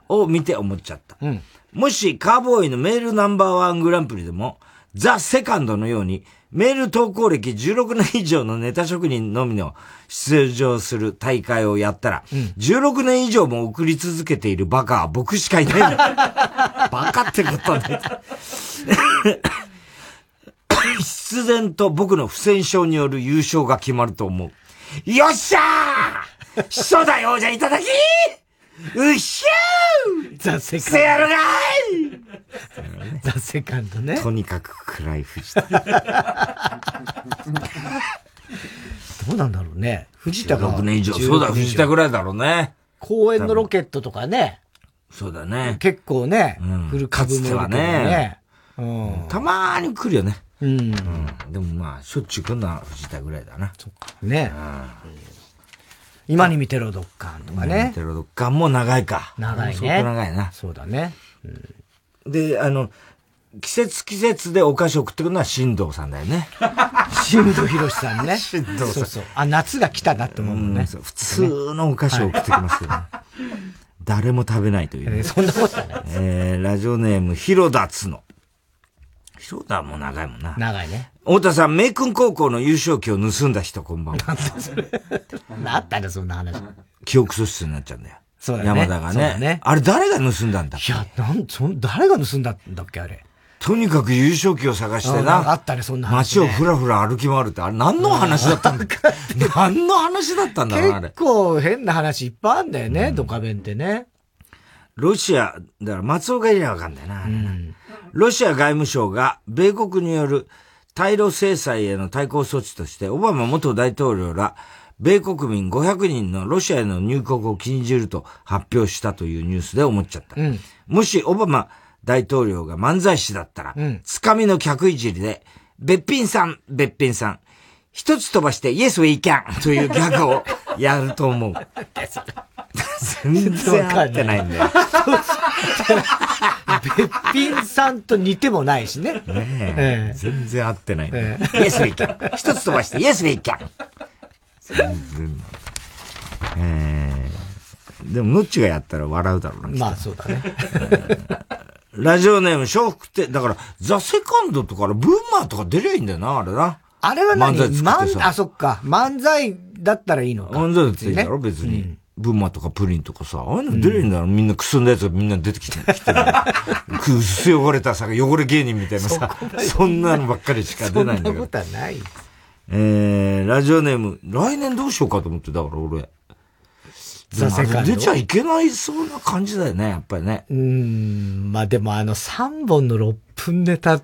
を見て思っちゃった。うん。もしカーボーイのメールナンバーワングランプリでも、ザ・セカンドのように、メール投稿歴16年以上のネタ職人のみの出場する大会をやったら、16年以上も送り続けているバカは僕しかいない。*laughs* バカってことはね。必然と僕の不戦勝による優勝が決まると思う。よっしゃーしそだよじゃいただきうっしゃーザ・セカンド。せやるがいザ・セカンドね。とにかく暗い藤田。どうなんだろうね。藤田が。6年以上。そうだ、藤田ぐらいだろうね。公園のロケットとかね。そうだね。結構ね、うんフル株かつてはね。うん。たまーに来るよね。うん。うん。でもまあ、しょっちゅう来るのは藤田ぐらいだな。ね。今に見てろ、ドッカンとかね。テロドッカンも長いか。長いね。相当長いな。そうだね。で、あの、季節季節でお菓子送ってくるのは新藤さんだよね。*laughs* 新藤博さんね。新藤さんそうそう。あ、夏が来たなって思うもんね。普通のお菓子を送ってきますよね。誰も食べないというね。そんなことはない。えー、ラジオネーム、広田つの。広田も長いもんな。長いね。太田さん、名君高校の優勝旗を盗んだ人、こんばんは。あったね、そんな話。記憶喪失になっちゃうんだよ。そうだね山田がね。そうだねあれ誰が盗んだんだっけ？いや、なん、そん、誰が盗んだんだっけ、あれ？とにかく優勝旗を探してあなあな。ったね、そんな話、街をふらふら歩き回るって、あれ何の話だったんだ何の話だったんだろう、あれ結。構変な話いっぱいあんだよね、ドカベンってね。ロシア、だから松岡いりゃわかんだよな、あれなロシア外務省が米国による対ロ制裁への対抗措置として、オバマ元大統領ら、米国民500人のロシアへの入国を禁じると発表したというニュースで思っちゃった。うん。もしオバマ大統領が漫才師だったら、うんつかみの客いじりで、べっぴんさん、べっぴんさん、一つ飛ばして Yes we can というギャグをやると思う。全然合ってないんだよ。べっぴんさんと似てもないしね。ねえええ全然合ってないんだよ。ええ Yes we can 一つ飛ばして Yes we can 全然。えー、でも、ノッチがやったら笑うだろうな。まあ、そうだね。ラジオネーム、笑福亭、だから、ザ・セカンドとか、ブーマーとか出りゃいいんだよな、あれな。あれは何？漫才作って漫さあ、そっか。漫才だったらいいのか。漫才だっていいだろ、別に。ブーマーとかプリンとかさ、ああいうの出りゃいいんだろ、みんなくすんだやつがみんな出てきて、来てる。くっす汚れたさ、汚れ芸人みたいなさ、そんなのばっかりしか出ないんだけどそんなこ。とはない。えー、ラジオネーム、来年どうしようかと思って、だから俺。ザセカンド？出ちゃいけないそうな感じだよね、やっぱりね。うーん、まあでもあの3本の6分ネタ。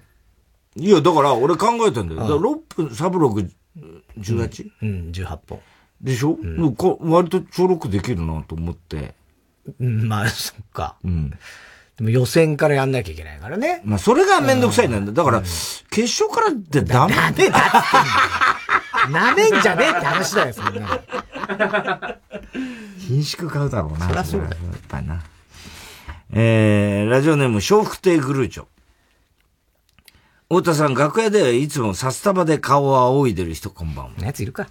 いや、だから俺考えたんだよ。だから6分、サブログ、18? うん、18本。でしょ、うん、こ割とちょろくできるなと思って。うん、まあ、そっか。うん。でも予選からやんなきゃいけないからね。まあ、それがめんどくさいんだよ。だから、決勝からってダメ？ダメだってなめんじゃねえって話だよ、そんなの。品種買うだろうな。そりゃそうだよやっぱりな。えー、ラジオネーム、笑福亭グルーチョ。太田さん、楽屋ではいつも札束で顔を仰いでる人こんばんは。やついるか。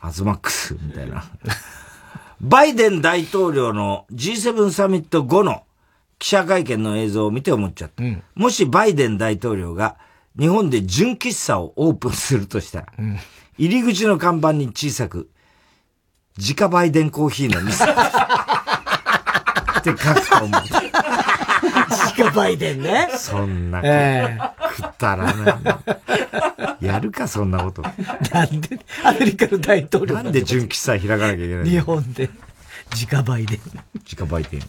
アズマックスみたいな。バイデン大統領の G7 サミット後の記者会見の映像を見て思っちゃった。うんもしバイデン大統領が日本で純喫茶をオープンするとしたら、入り口の看板に小さく、自家バイデンコーヒーの店 *laughs* って書くと思う。自家バイデンね。そんな、えくったらない。やるか、そんなこと。なんで、アメリカの大統領なんで純喫茶開かなきゃいけないの？日本で、自家バイデン。自家売店。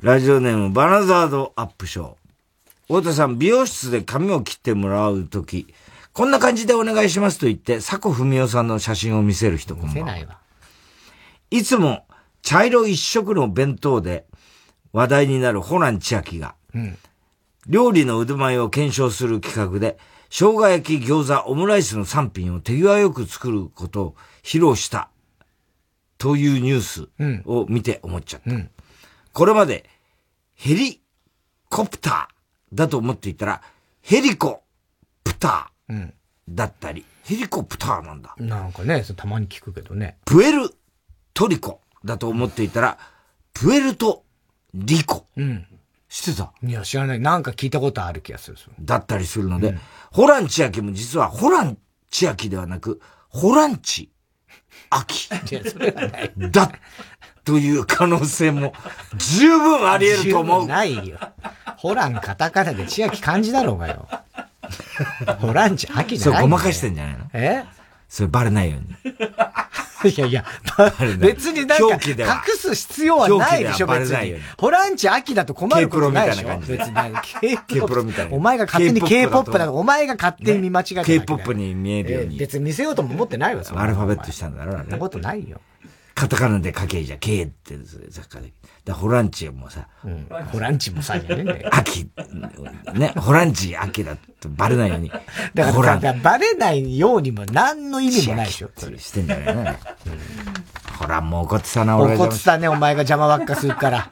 ラジオネーム、バナザードアップショー。太田さん、美容室で髪を切ってもらうとき、こんな感じでお願いしますと言って、佐古文夫さんの写真を見せる人、こんばんは。せないわ。いつも、茶色一色の弁当で話題になるホラン千秋が、うん。料理の腕前を検証する企画で、生姜焼き、餃子、オムライスの3品を手際よく作ることを披露した、というニュースを見て思っちゃった。うん。これまで、ヘリコプターだと思っていたら、ヘリコプタうん。ーだったり、ヘリコプターなんだ。なんかね、たまに聞くけどね。プエルトリコだと思っていたら、プエルトリコうん。知ってた？いや、知らない。なんか聞いたことある気がする。だったりするので、ホラン千秋も実はホラン千秋ではなく、ホランチ秋 *laughs* いや、それはない。だという可能性も十分あり得ると思う。ないよ。ホランカタカナで千秋漢字だろうがよ。*laughs* ホランチ秋じゃないそう、ごまかしてんじゃないの？え？それバレないように。*laughs* いやいや、別になんか、隠す必要はないでしょ、別に。ホランチ秋だと困ることないでしょ。別に。K プロみたいな。お前が勝手に K-POP だから、お前が勝手に見間違えた。K-POP に見えるように。別に見せようとも思ってないわ、アルファベットしたんだろ、そんなことないよ。カタカナで書けじゃ、K って雑貨で。だホランチもさ、うん、ホランチもさ、じゃね。秋、ね、ホランチ秋だとバレないように。だから、からバレないようにも何の意味もないでしょ。それしてんだよね。ホランも怒ってたな、俺怒ってたね、お前が邪魔ばっかするから。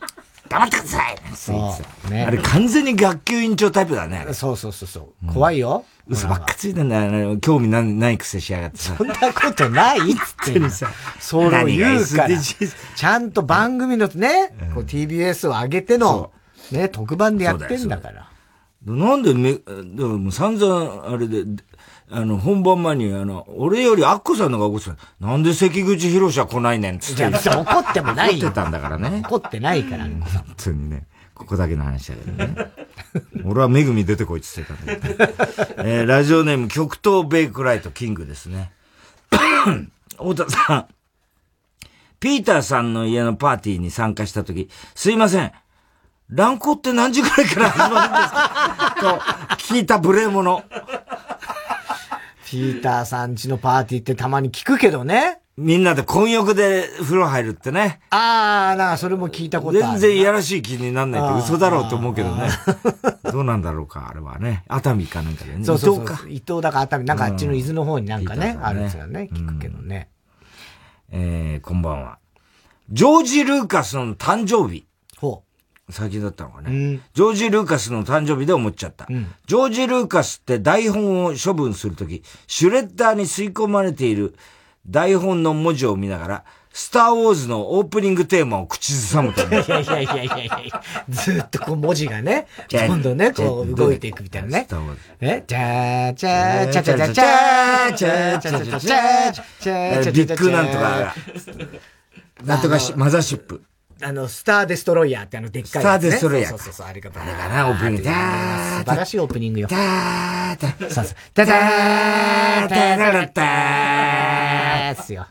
黙ってくださいそう。ね。あれ完全に学級委員長タイプだね。そうそうそうそう。怖いよ。嘘ばっかついてんだよ。興味ないくせしやがってさ。そんなことないっつってんさ。*laughs* そう言うから。ちゃんと番組のね、こう TBS を上げての、ね、特番でやってんだから。なんでめ、でも散々あれで、あの、本番前に、あの、俺よりアッコさんのが怒ってた。なんで関口博士は来ないねんつって。怒ってもない怒ってたんだからね。怒ってないから。本当にね。ここだけの話だけどね。*laughs* 俺はめぐみ出てこいって言ってたんだけど。*laughs* えー、ラジオネーム極東ベイクライトキングですね。*coughs* 太田さん。ピーターさんの家のパーティーに参加したとき、すいません。乱行って何時くらいから始まるんですか？と聞いた無礼者。ピーターさんちのパーティーってたまに聞くけどね。みんなで混浴で風呂入るってね。ああ、なあ、それも聞いたことある。全然いやらしい気になんないって嘘だろうと思うけどね。どうなんだろうか、あれはね。熱海かなんかでね。*laughs* そうそうそう。伊東だか熱海、なんかあっちの伊豆の方になんかね、あるんですよね。聞くけどね。えー、こんばんは。ジョージ・ルーカスの誕生日。最近だったのかね。うん、ジョージ・ルーカスの誕生日で思っちゃった。うん、ジョージ・ルーカスって台本を処分するとき、シュレッダーに吸い込まれている台本の文字を見ながら、スターウォーズのオープニングテーマを口ずさむと。いやいやいやいやいやずっとこう文字がね、どんどんね、こう動いていくみたいなね。えじゃーじゃーじゃじゃじゃじゃーじゃーじゃじゃじゃじゃーじゃービッグなんとか、なんとかし、マザーシップ。あの、スター・デストロイヤーってあの、でっかい、ね、スター・デストロイヤー。そうそうそう、ありがバラバ、オープニング。素晴らしいオープニングよ。ダーそうそう。ダダーダダダーすよ。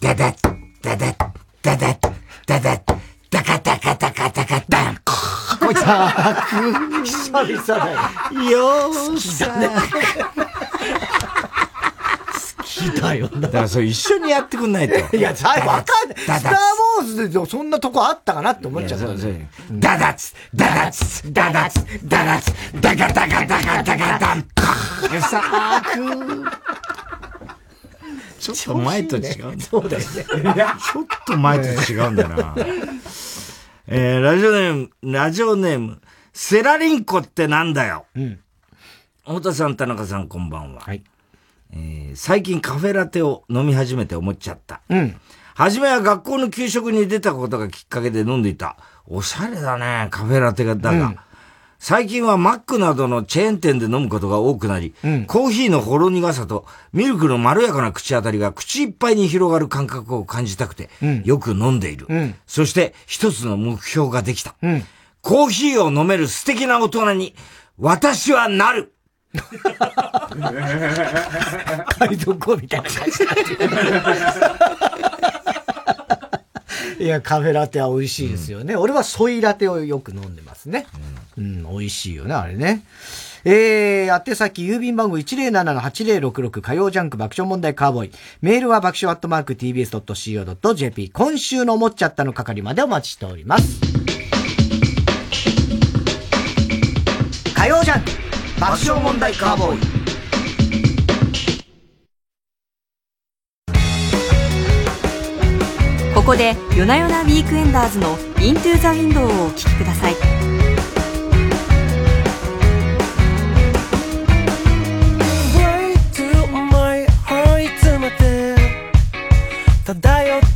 ダダッ、ダダッ、ダダッ、ダダッ、ダカダカダカダカダンこいつ。久々だよ。よーし。だ。よだからそれ一緒にやってくんないと。いや、さ、わかんない。スターウォーズでそんなとこあったかなって思っちゃった。ダダツ、ダダツ、ダダツ、ダダツ、ダガダガダガダガダン、さあくちょっと前と違う。そうだよね。ちょっと前と違うんだな。えー、ラジオネーム、ラジオネーム、セラリンコってなんだよ。うん。太田さん、田中さん、こんばんは。はい。えー、最近カフェラテを飲み始めて思っちゃった。うん。初めは学校の給食に出たことがきっかけで飲んでいた。おしゃれだね、カフェラテが。だが、うん、最近はマックなどのチェーン店で飲むことが多くなり、うん、コーヒーのほろ苦さとミルクのまろやかな口当たりが口いっぱいに広がる感覚を感じたくて、うん、よく飲んでいる。そして一つの目標ができた。コーヒーを飲める素敵な大人に、私はなる *laughs* 海賊みたいな感じ *laughs* いや、カフェラテは美味しいですよね。うん、俺はソイラテをよく飲んでますね。うん、うん、美味しいよね、あれね。えー、宛先、郵便番号107-8066火曜ジャンク爆笑問題カーボーイ。メールは爆笑アットマーク tbs.co.jp。今週の思っちゃったの係までお待ちしております。火曜ジャンク爆笑問題カーボーイ。ここで夜な夜なウィークエンダーズの「 Into the Window」をお聴きください漂った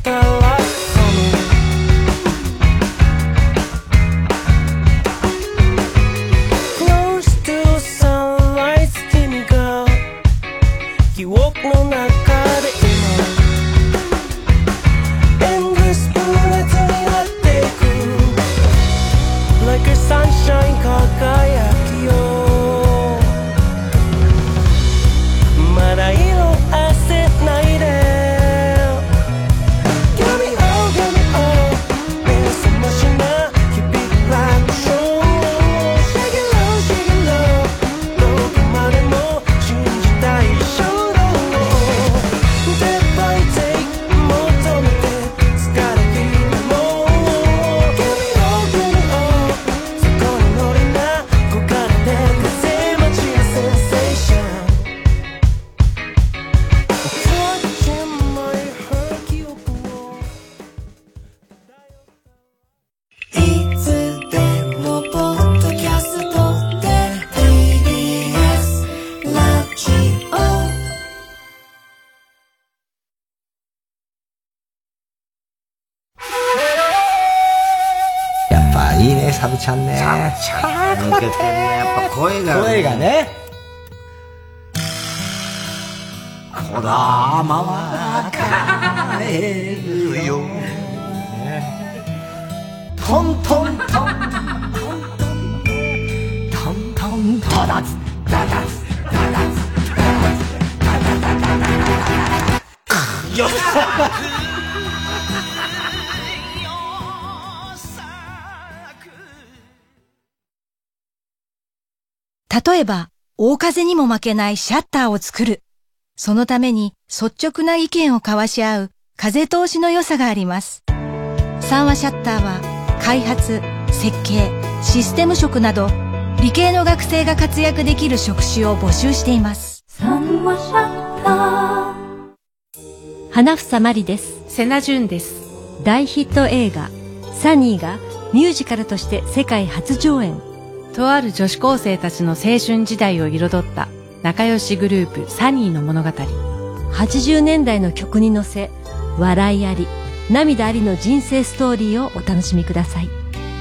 ちゃんね。ちゃん。抜けてるね。やっぱ声が、ね。声がね。こだまは帰るよ。トントントン。トントントダツダダツダダツダダツダダダダダダダよっ例えば、大風にも負けないシャッターを作る。そのために率直な意見を交わし合う風通しの良さがあります。三和シャッターは開発、設計、システム職など理系の学生が活躍できる職種を募集しています。三和シャッター花房まりです。セナジュンです。大ヒット映画、サニーがミュージカルとして世界初上演。とある女子高生たちの青春時代を彩った仲良しグループサニーの物語。80年代の曲に乗せ、笑いあり、涙ありの人生ストーリーをお楽しみください。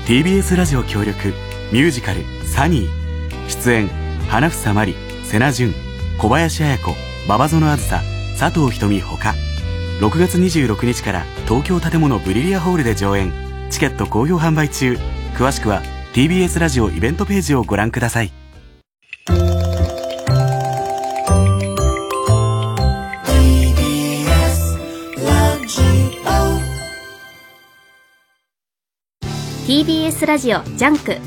TBS ラジオ協力ミュージカル「サニー」出演花房まり瀬名淳小林綾子馬場園あずさ佐藤瞳ほか6月26日から東京建物ブリリアホールで上演チケット好評販売中詳しくは TBS ラジオイベントページをご覧ください。TBS ラジオジャンク。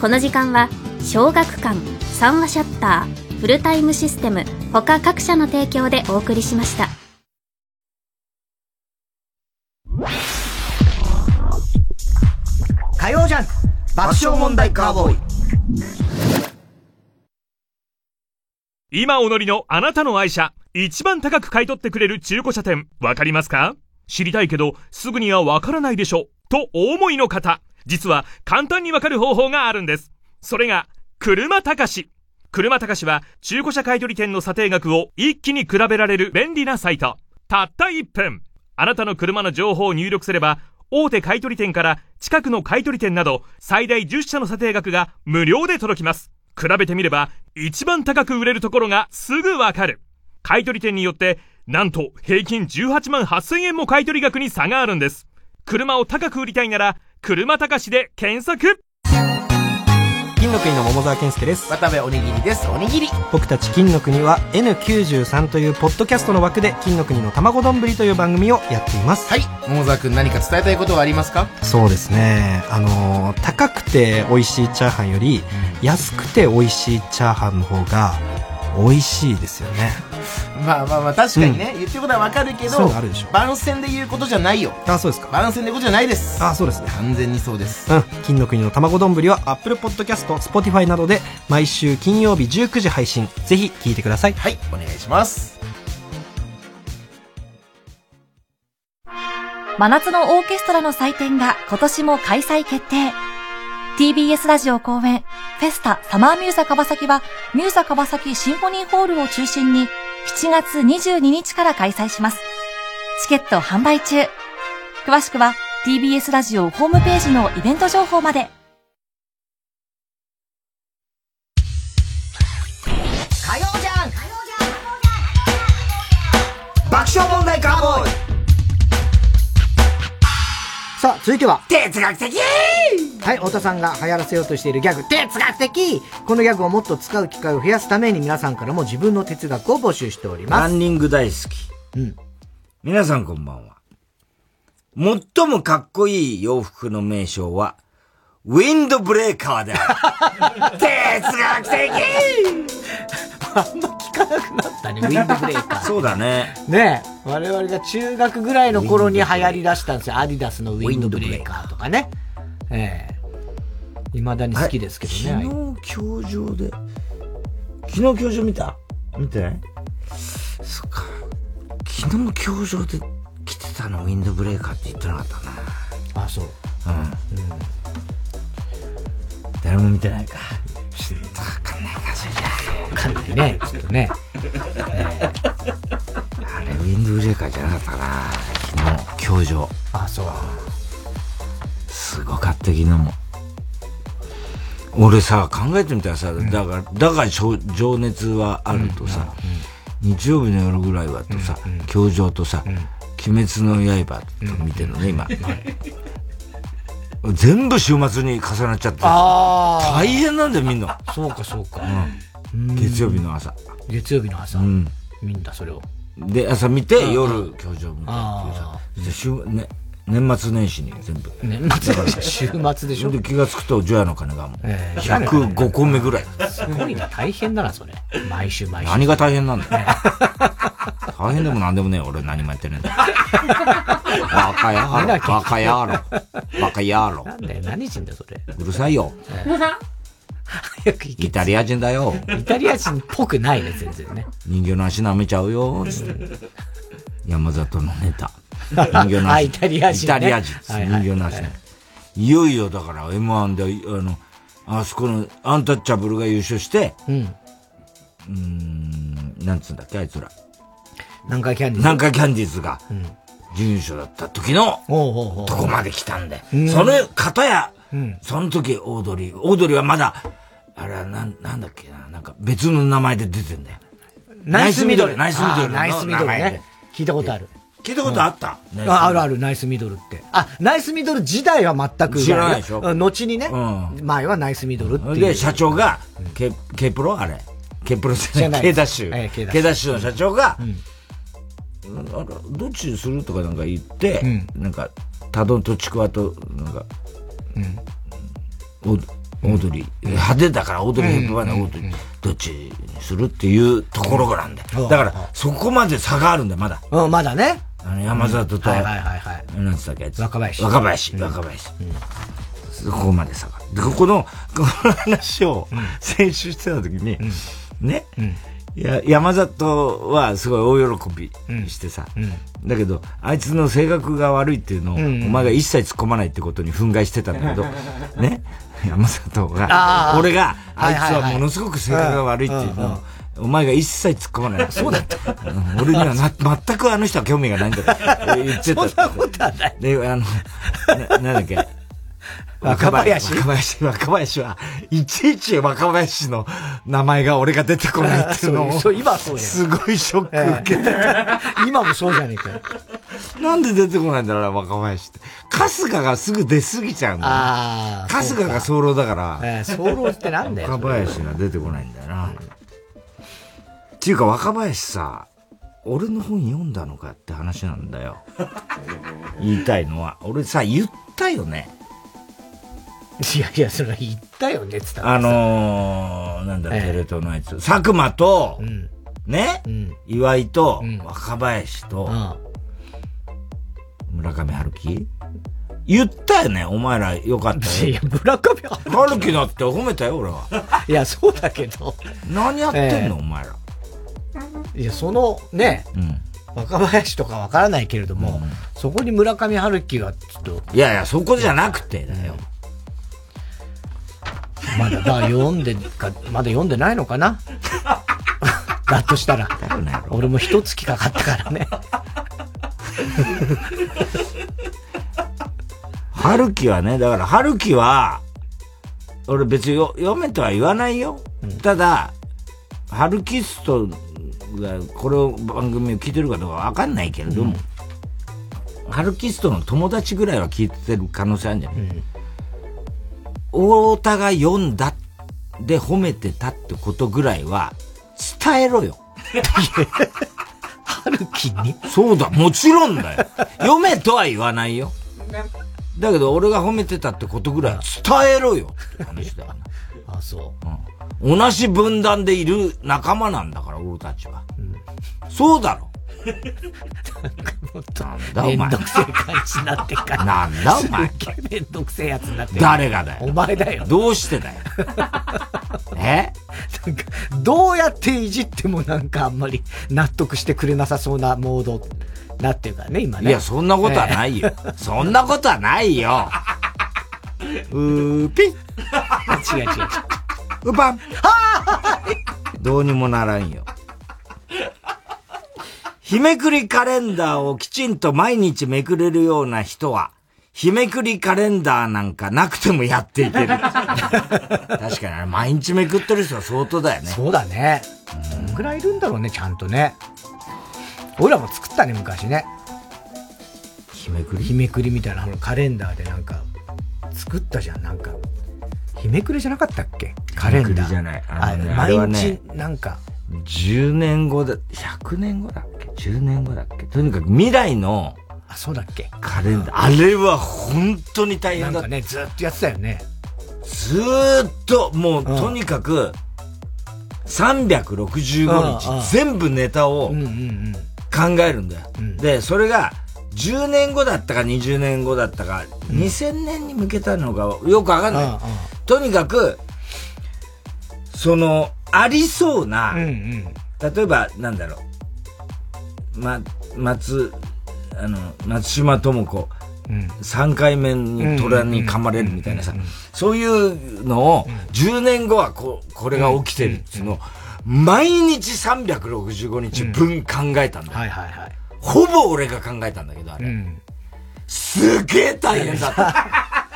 この時間は小学館三和シャッターフルタイムシステム他各社の提供でお送りしました。笑問題カーボーイ今お乗りのあなたの愛車、一番高く買い取ってくれる中古車店、わかりますか？知りたいけど、すぐにはわからないでしょ。とお思いの方、実は簡単にわかる方法があるんです。それが、車高し。車高しは中古車買取店の査定額を一気に比べられる便利なサイト。たった1分。あなたの車の情報を入力すれば、大手買取店から近くの買取店など最大10社の査定額が無料で届きます。比べてみれば一番高く売れるところがすぐわかる。買取店によってなんと平均18万8000円も買取額に差があるんです。車を高く売りたいなら車高しで検索金の国の桃沢健介です。渡部おにぎりです。おにぎり。僕たち金の国は N93 というポッドキャストの枠で金の国の卵丼という番組をやっています。はい。桃沢くん何か伝えたいことはありますか？そうですね。あのー高くて美味しいチャーハンより、安くて美味しいチャーハンの方が美味しいですよね。まあまあまあ確かにね、言ってることはわかるけどそういうのあるでしょ。番宣で言うことじゃないよ。あそうですか。番宣で言うことじゃないです。あそうですね。完全にそうです。うん。金の国の卵丼は Apple Podcast Spotify などで毎週金曜日19時配信。ぜひ聞いてください。はいお願いします。真夏のオーケストラの祭典が今年も開催決定。TBS ラジオ公演、フェスタサマーミューザ川崎は、ミューザ川崎シンフォニーホールを中心に、7月22日から開催します。チケット販売中。詳しくは、TBS ラジオホームページのイベント情報まで。火曜じゃん爆笑問題カーボーイさあ、続いては、哲学的はい、太田さんが流行らせようとしているギャグ、哲学的このギャグをもっと使う機会を増やすために皆さんからも自分の哲学を募集しております。ランニング大好き。うん。皆さんこんばんは。最もかっこいい洋服の名称は、ウィンドブレーカーである。*laughs* 哲学的 *laughs* あんま聞かなくなったね、ウィンドブレーカー。そうだね。ねえ、我々が中学ぐらいの頃に流行り出したんですよ。アディダスのウィンドブレーカーとかね。ええ未だに好きですけどね。昨日教場で、昨日教場見た？見てないそっか。昨日教場で着てたのウィンドブレーカーって言ってなかったな。あ、そう。うん。誰も見てないか。ちょっとわかんないか、それじゃわかんないね、ちょっとね。あれ、ウィンドブレーカーじゃなかったな。昨日、教場。あ、そう。すごかった、昨日も。俺さ、考えてみたらさ、だから、だから情熱はあるとさ、日曜日の夜ぐらいはとさ、教場とさ、鬼滅の刃と見てるのね、今。全部週末に重なっちゃって。大変なんだよ、みんな。そうか、そうか。月曜日の朝。月曜日の朝。うん。見んだ、それを。で、朝見て、夜、教場見てっていうさ。週、ね、年末年始に全部。年末年始週末でしょ？で気がつくと、除夜の鐘がもう、105個目ぐらい。すごいな、大変だな、それ。毎週毎週。何が大変なんだよ。大変でも何でもねえ、俺何もやってねえんだよ。バカ野郎。バカ野郎。バカ野郎。なんだよ、何人だよ、それ。うるさいよ。*laughs* 早くイタリア人だよ。イタリア人っぽくないね、全然ね。人形の足舐めちゃうよ。*laughs* 山里のネタ。*laughs* 人形の足。イタリア人、イタリア人。人形の足ね。いよいよだから M1 で、あの、あそこのアンタッチャブルが優勝して、うん。うん、なんつうんだっけ、あいつら。南海キャンディーズ。南海キャンディーズが、準優勝だった時の、とこまで来たんで。その方や、その時オードリー、オードリーはまだ、あれはなん、なんだっけな、なんか別の名前で出てんだよ。ナイスミドル。ナイスミドル。ナイスミドルね。聞いたことある。聞いたことあった、ああるある、ナイスミドルって。あ、ナイスミドル時代は全く知らないでしょ後にね、前はナイスミドルっていう。で、社長が、K、K プロ？あれ。K プロじゃない。K ダッシュ。K ダッシュの社長が、どっちにする？とかなんか言って、なんか、タドンとちくわと、なんか、オードリー、派手だからオードリー・ヘップバーンオードリー、どっちにするっていうところなんで。だから、そこまで差があるんだよ、まだ。うん、まだね。あの、山里と、はいはいはいはい。なんつったっけ、若林。若林、若林。そこまで差が。で、ここの、この話を、先週してた時に、ね、いや、山里はすごい大喜びしてさ、だけど、あいつの性格が悪いっていうのを、お前が一切突っ込まないってことに憤慨してたんだけど、*laughs* ね、山里が、俺が、あいつはものすごく性格が悪いっていうのを、お前が一切突っ込まない。そうだった。俺にはな、全くあの人は興味がないんだって言ってた。*laughs* そんなことはない。で、あの、ななんだっけ、若林若林、若林は、いちいち若林の名前が俺が出てこないっていうのを、*laughs* そう今そうすごいショック受けて、*laughs* 今もそうじゃねえかよ。なんで出てこないんだろう若林って。春日がすぐ出過ぎちゃうんだよ。あ春日が早漏だから。えー、早漏ってなんだよ。若林が出てこないんだよな。っていうか若林さ、俺の本読んだのかって話なんだよ。言いたいのは。俺さ、言ったよね。*laughs* いやいや、それ言ったよね、つったあのー、なんだ、テレ東のやつ。佐久間と、ね、岩井と、若林と、村上春樹？言ったよね、お前らよかったよ。*laughs* いや、村上春樹だって褒めたよ、俺は。*laughs* いや、そうだけど。何やってんの、お前ら。いや、その、ね、若林とかわからないけれども、そこに村上春樹がちょっと。いやいや、そこじゃなくてだよ。まだ、だ読んでか、まだ読んでないのかな？*laughs* だとしたら。俺も一月かかったからね。*laughs* 春樹はね、だから春樹は、俺別に読めとは言わないよ。うん、ただ、春キストがこれを番組を聞いてるかどうかわかんないけれども、うん、春キストの友達ぐらいは聞いてる可能性あるんじゃない、うん太田が読んだで褒めてたってことぐらいは伝えろよ。*laughs* 春樹に？そうだ、もちろんだよ。読めとは言わないよ。だけど俺が褒めてたってことぐらい伝えろよって話だよあ、そう、うん。同じ分断でいる仲間なんだから、俺たちは。うん、そうだろ。なんかもっと、めんどくせえ感じになってから。なんだお前。めんどくせえやつになって誰がだよ。お前だよ。どうしてだよ。*laughs* え？なんか、どうやっていじってもなんかあんまり納得してくれなさそうなモードなってるからね、今ね。いや、そんなことはないよ。そんなことはないよ。うーぴ違う違う違う。うぱん。どうにもならんよ。日めくりカレンダーをきちんと毎日めくれるような人は、日めくりカレンダーなんかなくてもやっていける。*laughs* 確かにあれ、毎日めくってる人は相当だよね。そうだね。どんぐらいいるんだろうね、ちゃんとね。俺らも作ったね、昔ね。日めくり日めくりみたいなカレンダーでなんか、作ったじゃん、なんか。日めくりじゃなかったっけ？カレンダー。日めくりじゃない。あのね、毎日、なんか。10年後だ、100年後だっけ ?10 年後だっけ？とにかく未来の、あ、そうだっけ？カレンダー。あれは本当に大変だなんかね、ずっとやってたよね。ずーっと、もう、とにかく、365日、全部ネタを考えるんだよ。で、それが、10年後だったか20年後だったか、2000年に向けたのがよくわかんない。とにかく、その、ありそうな、例えば、なんだろう、ま、松、あの、松島智子、3回目に虎に噛まれるみたいなさ、そういうのを、10年後はここれが起きてるっていうのを、毎日365日分考えたんだよ。はいはいはい。ほぼ俺が考えたんだけど、あれ。すげえ大変だった。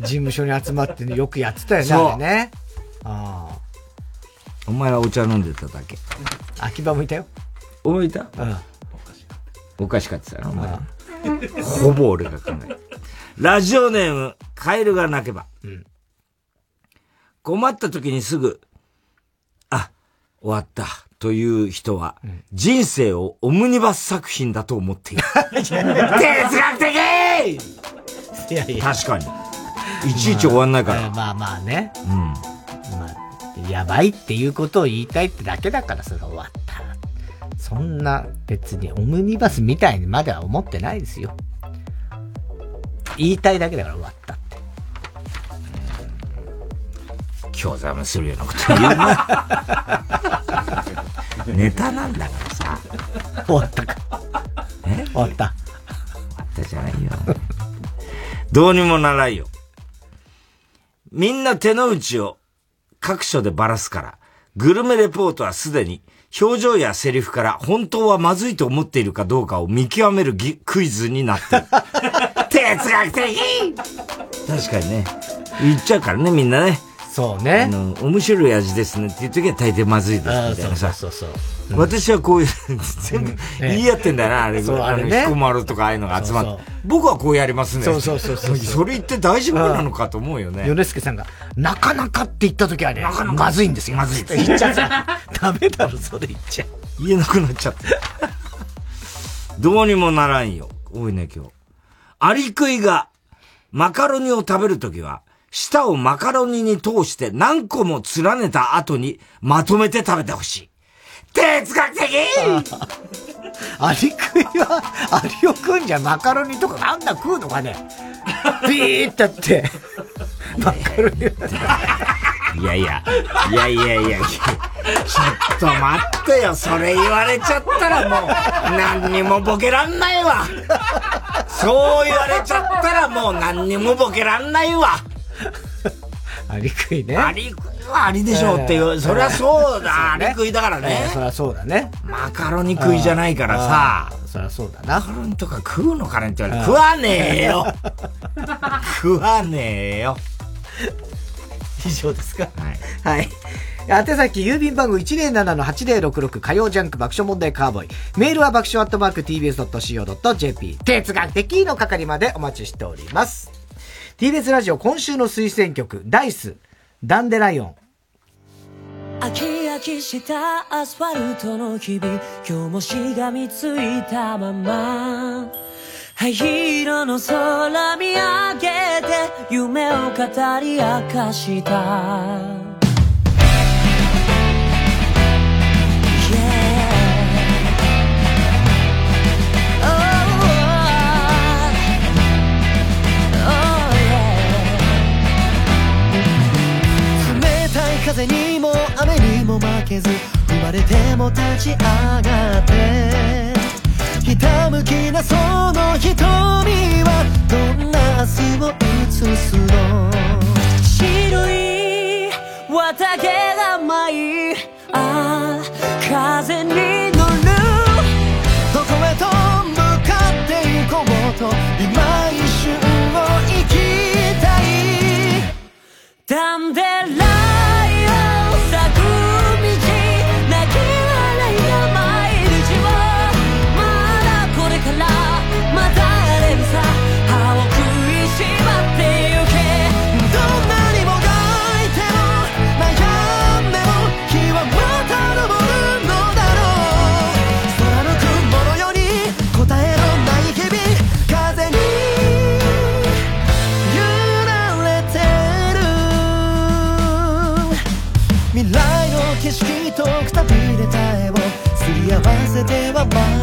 *laughs* 事務所に集まってね、よくやってたよね、そうあれね。ああ。お前はお茶飲んでただけ。秋葉もいたよ。お前いた？うん。おかしかったな、お前。ほぼ俺が考えた。ラジオネーム、カエルが鳴けば。困った時にすぐ、あ、終わった、という人は、人生をオムニバス作品だと思っている。*laughs* 哲学的いやいや。確かに。いちいち終わんないから。まあまあね。うん。まあ、やばいっていうことを言いたいってだけだから、それが終わった。そんな別にオムニバスみたいにまでは思ってないですよ。言いたいだけだから終わったって。興ざめするようなこと言うな。*laughs* ネタなんだからさ。終わったか。え？終わった。終わったじゃないよ。どうにもならんよ。みんな手の内を各所でばらすから、グルメレポートはすでに表情やセリフから本当はまずいと思っているかどうかを見極めるギクイズになってる。*laughs* 哲学的確かにね。言っちゃうからね、みんなね。そうね。あの、面白い味ですねっていう時は大抵まずいですみたいなさ。そうそう私はこういう、*laughs* 全部言い合ってんだよな、あれ。あの彦摩呂とかああいうのが集まって。僕はこうやりますね。そうそうそうそうそれ言って大丈夫なのかと思うよね。米助さんが、なかなかって言った時はね、まずいんですよ。まずいって言っちゃった。*laughs* ダメだろ、それ言っちゃ。言えなくなっちゃった。どうにもならんよ。多いね、今日。アリクイが、マカロニを食べるときは、舌をマカロニに通して何個も連ねた後にまとめて食べてほしい。哲学的！*laughs* アリクイは、アリを食うんじゃマカロニとかなんだ食うのかね？*laughs* ピーってやって、マカロニ。*laughs* いやいや、いやいやいやいや、ちょっと待ってよ、それ言われちゃったらもう、何にもボケらんないわ。そう言われちゃったらもう何にもボケらんないわ。アリクイね。アリクイはアリでしょうっていう、そりゃそうだ、アリクイだからね。そりゃそうだね。マカロニ食いじゃないからさ。そりゃそうだな。マカロニとか食うのかねって言われて、食わねえよ *laughs* 食わねえよ。以上ですかはい。はい。宛先、郵便番号107-8066火曜ジャンク爆笑問題カーボーイ。メールは爆笑アットマーク tbs.co.jp。哲学的の係までお待ちしております。TBS ラジオ今週の推薦曲、ダイス、ダンデライオン。飽き飽きしたアスファルトの日々今日もしがみついたまま灰色の空見上げて夢を語り明かした風にも雨にも負けず生まれても立ち上がってひたむきなその瞳はどんな明日を映すの。白い綿毛が舞いああ風に乗る。どこへと向かっていこうと今一瞬を生きたい。だん丸め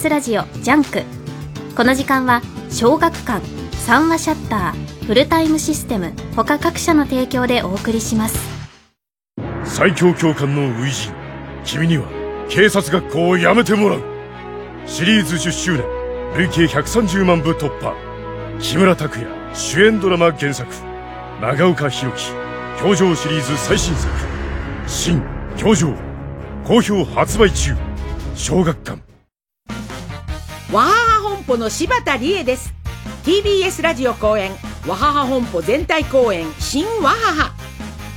TBS ラジオジャンク。この時間は小学館三和シャッターフルタイムシステム他各社の提供でお送りします。最強教官の初陣君には警察学校を辞めてもらう。シリーズ10周年累計130万部突破。木村拓哉主演ドラマ原作。長岡弘樹教場シリーズ最新作。新表情好評発売中。小学館。わはは本舗の柴田理恵です。TBS ラジオ公演わはは本舗全体公演新わはは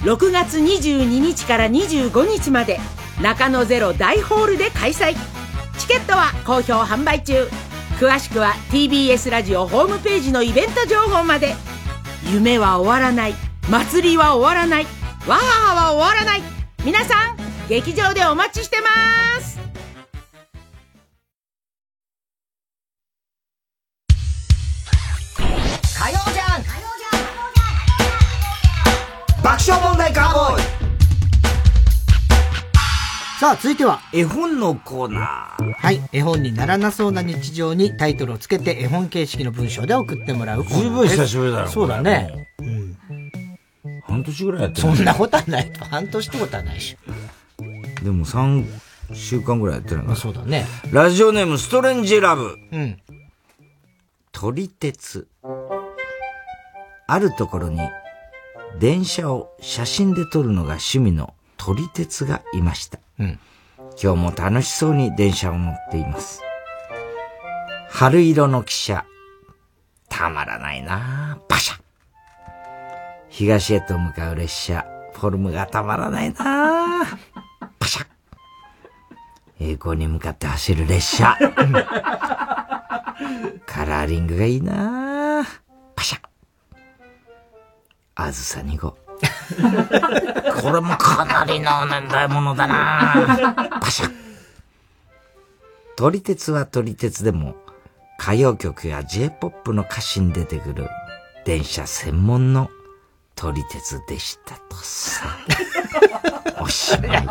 6月22日から25日まで中野ゼロ大ホールで開催。チケットは好評販売中。詳しくは TBS ラジオホームページのイベント情報まで。夢は終わらない。祭りは終わらない。わははは終わらない。皆さん劇場でお待ちしてます。さあ、続いては。絵本のコーナー。はい。絵本にならなそうな日常にタイトルをつけて絵本形式の文章で送ってもらうコーナー十分久しぶりだろそうだね。うん。半年ぐらいやってそんなことはない。半年ってことはないし。でも3週間ぐらいやってるのかそうだね。ラジオネームストレンジラブ。うん。撮り鉄。あるところに、電車を写真で撮るのが趣味の撮り鉄がいました。うん。今日も楽しそうに電車を乗っています。春色の汽車。たまらないなあパシャ。東へと向かう列車。フォルムがたまらないなあパシャ。栄光に向かって走る列車。*laughs* カラーリングがいいなあパシャ。あずさ2号。これもかなりの年代物だなパシャ。撮り鉄は撮り鉄でも、歌謡曲や J-POP の歌詞に出てくる電車専門の撮り鉄でしたとさ。*laughs* おしまい。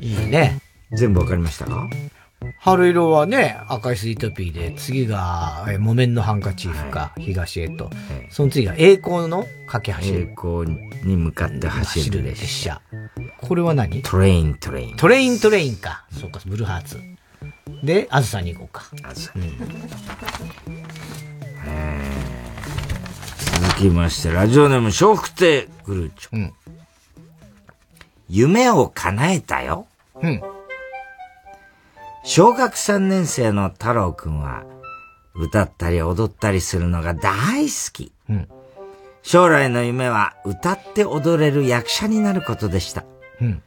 いいね。全部わかりましたか？春色はね、赤いスイートピーで、次が、え木綿のハンカチーフか、東へと。その次が栄光の架け橋。栄光に向かって走る列車。これは何？ Train Train。Train Train か。そうか、ブルーハーツ。で、あずさに行こうか。あずさに。続きまして、ラジオネーム、笑福亭グルーチョ。うん。夢を叶えたよ。うん。小学3年生の太郎くんは、歌ったり踊ったりするのが大好き。うん。将来の夢は歌って踊れる役者になることでした。うん。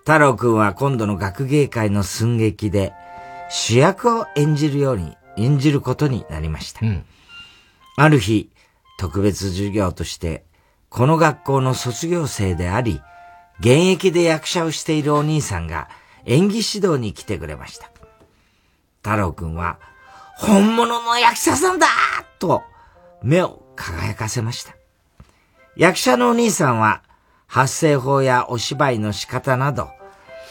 太郎くんは今度の学芸会の寸劇で主役を演じるように、演じることになりました。うん。ある日、特別授業として、この学校の卒業生であり、現役で役者をしているお兄さんが演技指導に来てくれました。太郎くんは、本物の役者さんだと、目を輝かせました。役者のお兄さんは、発声法やお芝居の仕方など、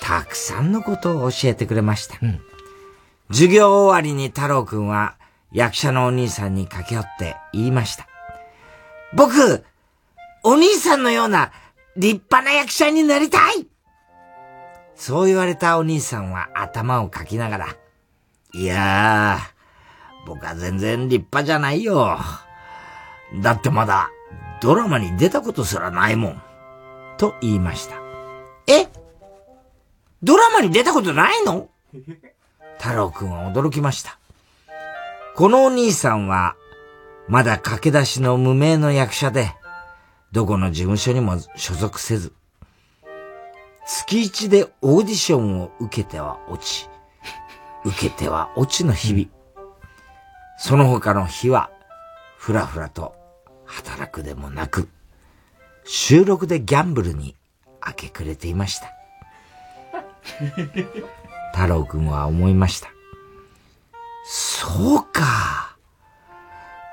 たくさんのことを教えてくれました。うん、授業終わりに太郎くんは、役者のお兄さんに駆け寄って言いました。僕、お兄さんのような立派な役者になりたいそう言われたお兄さんは頭をかきながら、いやー、僕は全然立派じゃないよ。だってまだドラマに出たことすらないもん。と言いました。え？ドラマに出たことないの？太郎くんは驚きました。このお兄さんは、まだ駆け出しの無名の役者で、どこの事務所にも所属せず、月一でオーディションを受けては落ち、受けては落ちの日々。その他の日は、ふらふらと働くでもなく、収録でギャンブルに明け暮れていました。太郎くんは思いました。そうか。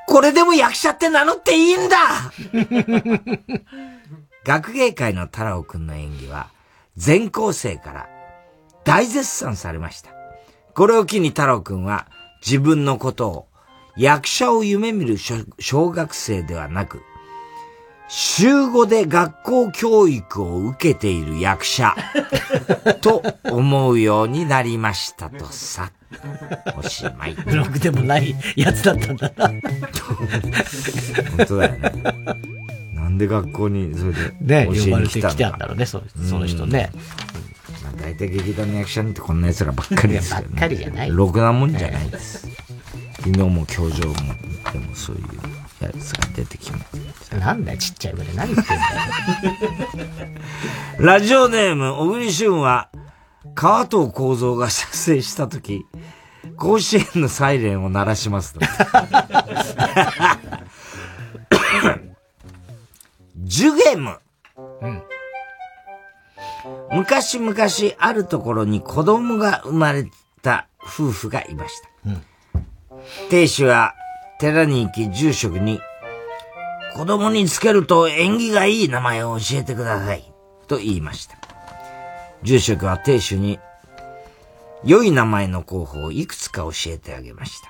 これでも役者って名乗っていいんだ *laughs* 学芸会の太郎くんの演技は全校生から大絶賛されました。これを機に太郎くんは自分のことを役者を夢見る小学生ではなく、週5で学校教育を受けている役者 *laughs* と思うようになりましたとさ。おしまい。ブログでもないやつだったんだな。*laughs* 本当だよね。なんで学校にそれでね、呼ばれてきたんだろうね、そその人ね。まあ、大体劇団の役者ってこんな奴らばっかりですよね。ばっかりじゃない。ろくなもんじゃないです。昨日も教場も、でもそういうやつが出てきます。なんだよ、ちっちゃい声で何言ってんだよ。ラジオネーム、小栗旬は、川藤幸三が射精したとき、甲子園のサイレンを鳴らしますと。*laughs* ジュゲム。うん。昔々あるところに子供が生まれた夫婦がいました。うん、亭主は寺に行き住職に、子供につけると縁起がいい名前を教えてください。と言いました。住職は亭主に、良い名前の候補をいくつか教えてあげました。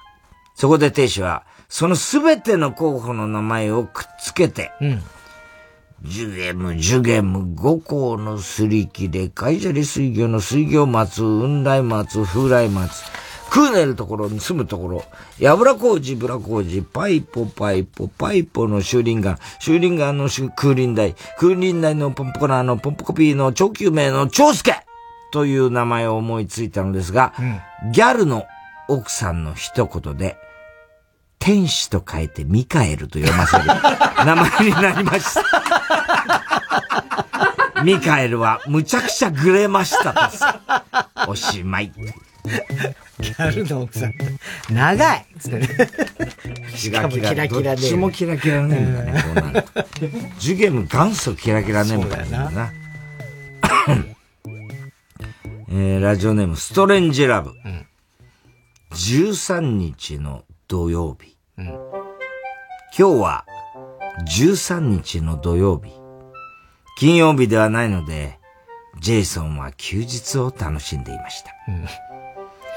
そこで亭主は、そのすべての候補の名前をくっつけて、うん、ジュゲム、ジュゲム、五校のすり切れ、カイジャリ水魚の水魚松、雲来松、風来松、クーネルところに住むところ、ヤブラ工事、ブラ工事、パイポ、パイポ、パイポの修林岩、修林岩の空林台、空林台のポンポコナーのポンポコピーの長久名の長介という名前を思いついたのですが、うん、ギャルの奥さんの一言で、天使と書いてミカエルと読ませる名前になりました。*laughs* ミカエルはむちゃくちゃグレましたと。おしまい。ギャルの奥さん。長いつってね。キラキラ。キラキラどっちもキラキラネームだね、こうなるジュゲム元祖キラキラネームだよな。えー、ラジオネーム、ストレンジラブ。うん、13日の土曜日。うん、今日は13日の土曜日。金曜日ではないので、ジェイソンは休日を楽しんでいました。うん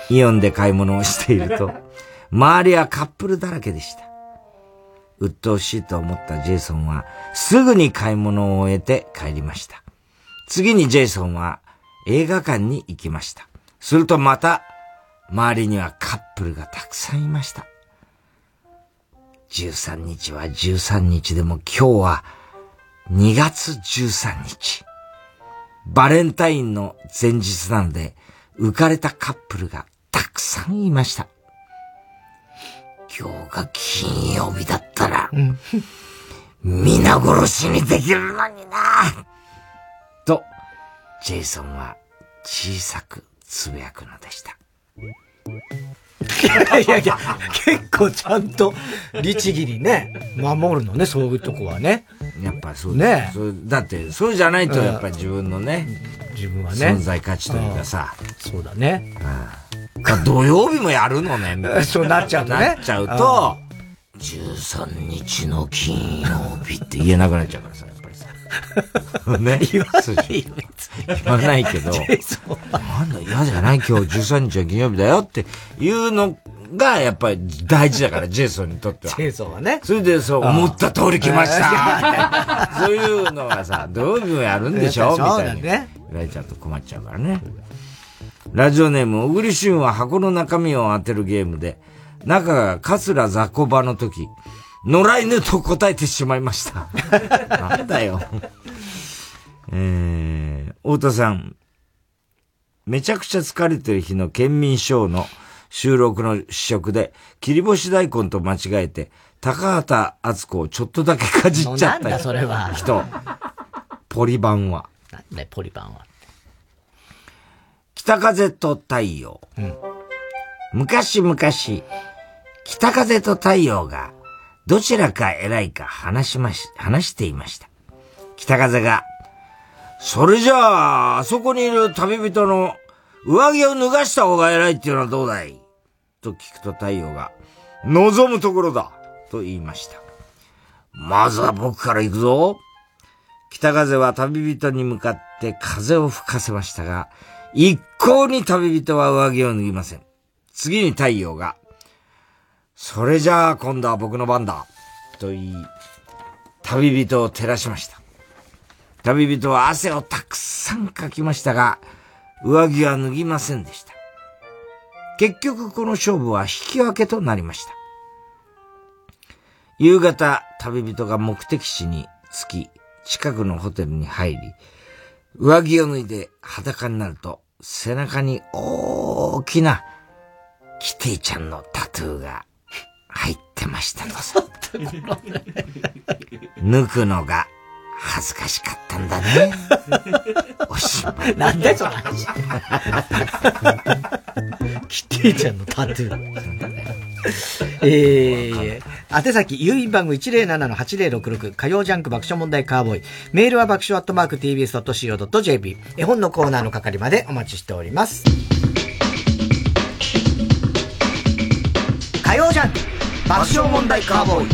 イオンで買い物をしていると、*laughs* 周りはカップルだらけでした。鬱陶しいと思ったジェイソンは、すぐに買い物を終えて帰りました。次にジェイソンは映画館に行きました。するとまた、周りにはカップルがたくさんいました。13日は13日でも今日は2月13日。バレンタインの前日なので浮かれたカップルがたくさんいました。今日が金曜日だったら、皆殺しにできるのになと、ジェイソンは小さくつぶやくのでした。いやいやいや、結構ちゃんと、律儀にね、守るのね、そういうとこはね。やっぱそうねそだって、そうじゃないとやっぱり自分のね、自分はね。存在価値というかさ。そうだね。土曜日もやるのね、*laughs* そうなっちゃうとね。なっちゃうと、13日の金曜日って言えなくなっちゃうからさ。ね。言わないよ、言わないけど、なんだ嫌じゃない今日13日は金曜日だよっていうのがやっぱり大事だから、ジェイソンにとっては。ジェイソンはね。それでそう、思った通り来ました。そういうのがさ、土曜日もやるんでしょみたいに。言われちゃうと困っちゃうからね。ラジオネーム、小栗旬は箱の中身を当てるゲームで、中が桂雑魚場の時、野良犬と答えてしまいました。*laughs* なんだよ。えー、太田さん。めちゃくちゃ疲れてる日の県民ショーの収録の試食で、切り干し大根と間違えて、高畑敦子をちょっとだけかじっちゃったなんだそれは。人。ポリバンは。なんだポリバンは。北風と太陽。うん、昔々、北風と太陽がどちらか偉いか話しまし、話していました。北風が、それじゃあ、あそこにいる旅人の上着を脱がした方が偉いっていうのはどうだい？と聞くと太陽が、望むところだと言いました。まずは僕から行くぞ。北風は旅人に向かって風を吹かせましたが、一向に旅人は上着を脱ぎません。次に太陽が、それじゃあ今度は僕の番だ。と言い、旅人を照らしました。旅人は汗をたくさんかきましたが、上着は脱ぎませんでした。結局この勝負は引き分けとなりました。夕方、旅人が目的地に着き、近くのホテルに入り、上着を脱いで裸になると、背中に大きなキティちゃんのタトゥーが入ってましたのさ。*laughs* 抜くのが恥ずかしかったんだね。おしまい。なんでその話？*laughs* キティちゃんのタトゥー。えー、宛先、郵便番号107-8066、火曜ジャンク爆笑問題カーボーイ。メールは爆笑アットマーク tbs.co.jp。絵本のコーナーの係までお待ちしております。火曜ジャンク爆笑問題カーボーイ。イ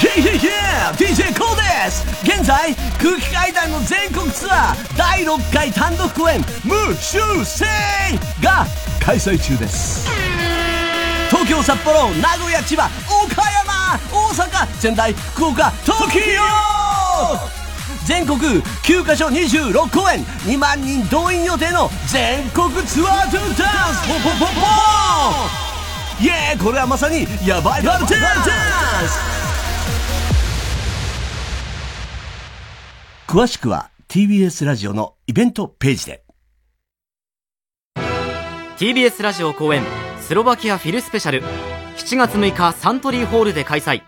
ェイイェイイェイ DJ コーです。現在空気階段の全国ツアー第6回単独公演「無修正」が開催中です。東京札幌名古屋千葉岡山大阪仙台福岡東京全国9カ所26公演。2万人動員予定の全国ツアートゥーダンスポポポポーイエーこれはまさにヤバいバルダンス詳しくは TBS ラジオのイベントページで。TBS ラジオ公演スロバキアフィルスペシャル。7月6日サントリーホールで開催。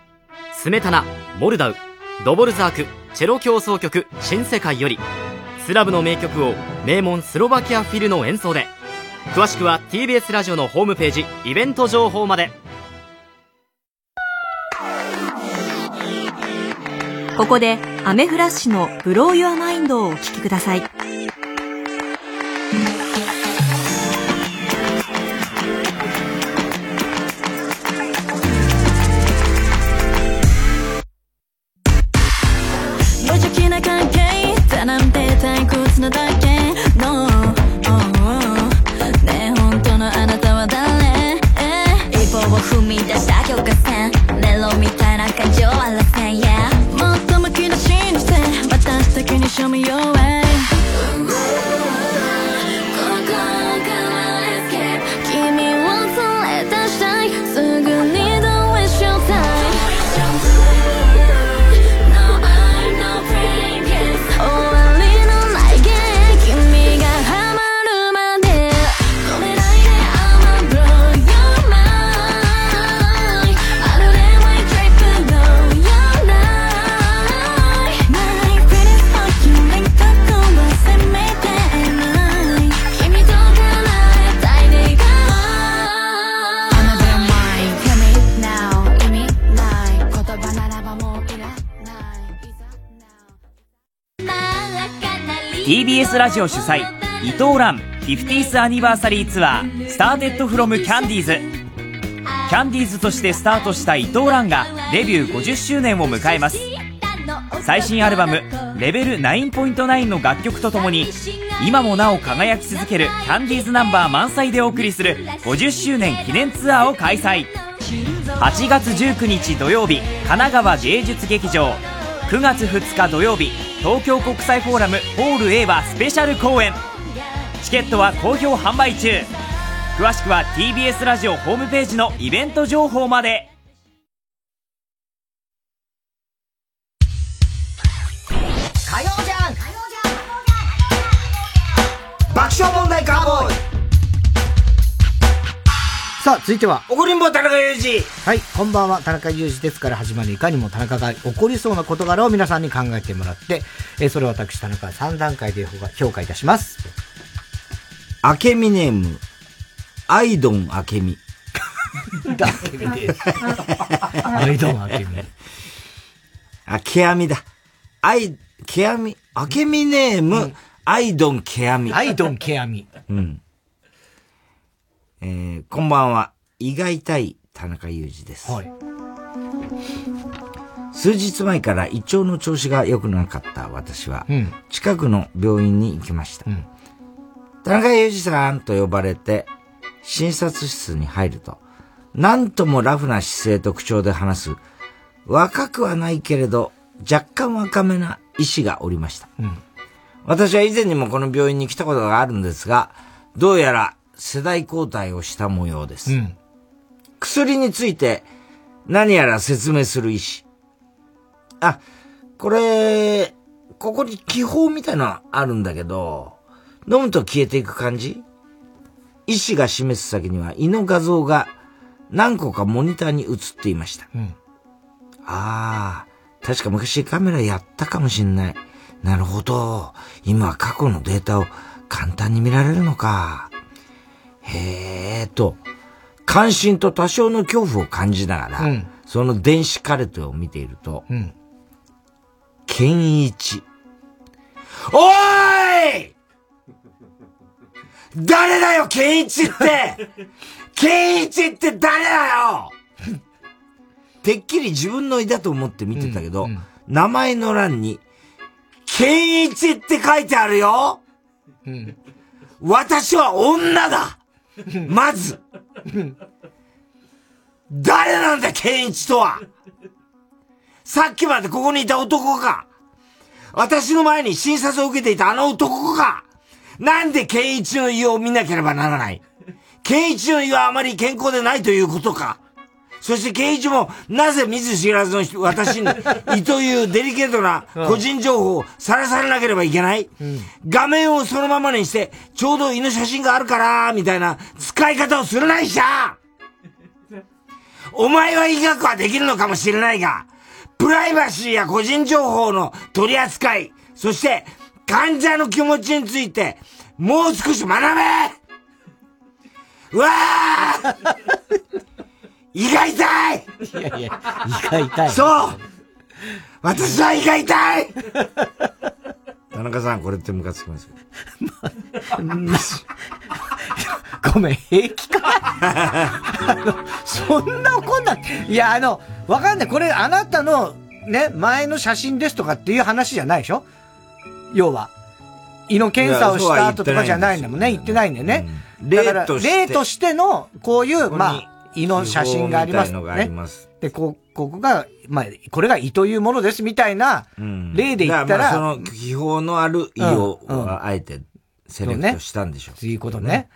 スメタナモルダウ。ドボルザークチェロ協奏曲新世界より。スラブの名曲を名門スロバキアフィルの演奏で。詳しくは TBS ラジオのホームページイベント情報まで。ここでアメフラッシュの「ブロー・ユア・マインド」をお聴きください。なんジオ主催伊藤蘭 50th アニバーサリーツアースターテッドフロムキャンディーズ。キャンディーズとしてスタートした伊藤蘭がデビュー50周年を迎えます。最新アルバム「レベル9.9」の楽曲とともに今もなお輝き続けるキャンディーズナンバー満載でお送りする50周年記念ツアーを開催。8月19日土曜日神奈川芸術劇場。9月2日土曜日東京国際フォーラムホール A はスペシャル公演。チケットは好評販売中。詳しくは TBS ラジオホームページのイベント情報まで。さあ、続いては。怒りんぼ田中裕二。はい、こんばんは、田中裕二ですから始まるいかにも田中が起こりそうな事柄を皆さんに考えてもらって、えーそれを私、田中は3段階で評価いたします。あけみネーム、アイドンあけみ。だけみで。アイドンあけみ。あ、けあみだ。アイ、けあみ、あけみネーム、アイドンけあみ。アイドンけあみ。うん。えー、こんばんは。胃が痛い田中裕二です。数日前から胃腸の調子が良くなかった私は、うん近くの病院に行きました。田中裕二さんと呼ばれて、診察室に入ると、なんともラフな姿勢と口調で話す、若くはないけれど、若干若めな医師がおりました。私は以前にもこの病院に来たことがあるんですが、どうやら世代交代をした模様です。うん。薬について何やら説明する医師。あ、これ、ここに気泡みたいなのあるんだけど、飲むと消えていく感じ？医師が示す先には胃の画像が何個かモニターに映っていました。うん。ああ、確か昔カメラやったかもしんない。なるほど。今は過去のデータを簡単に見られるのか。へえと、関心と多少の恐怖を感じながら、うん。その電子カルテを見ていると、うん。ケンイチ。おーい！誰だよ、ケンイチって！ケンイチって誰だよ！てっきり自分の胃だと思って見てたけど、名前の欄に、ケンイチって書いてあるよ！うん。私は女だまず誰なんだ、健一とは。さっきまでここにいた男か私の前に診察を受けていたあの男かなんで健一の胃を見なければならない。健一の胃はあまり健康でないということか。そしてケンイチもなぜ見ず知らずの人私に胃というデリケートな *laughs* 個人情報をさらされなければいけない、画面をそのままにして、ちょうど胃の写真があるから、みたいな使い方をするな医者 *laughs* お前は医学はできるのかもしれないが、プライバシーや個人情報の取り扱い、そして患者の気持ちについて、もう少し学べ。うわー *laughs* 胃が痛いいやいや、胃が痛い。そう私は胃が痛い田中さん、これってムカつきますよ。*laughs* ごめん、平気かあの *laughs* そんな怒んなくて。いや、あの、わかんない。これ、あなたの、ね、前の写真ですとかっていう話じゃないでしょ？要は。胃の検査をした後とかじゃないんだもんね。言ってないんだよね。だから、例としての、こういう、まあ、胃の写真がありますね。で、こ、ここが、まあ、これが胃というものですみたいな、例で言ったら。その、気泡のある胃を、あえて、セレクトしたんでしょ。ということね。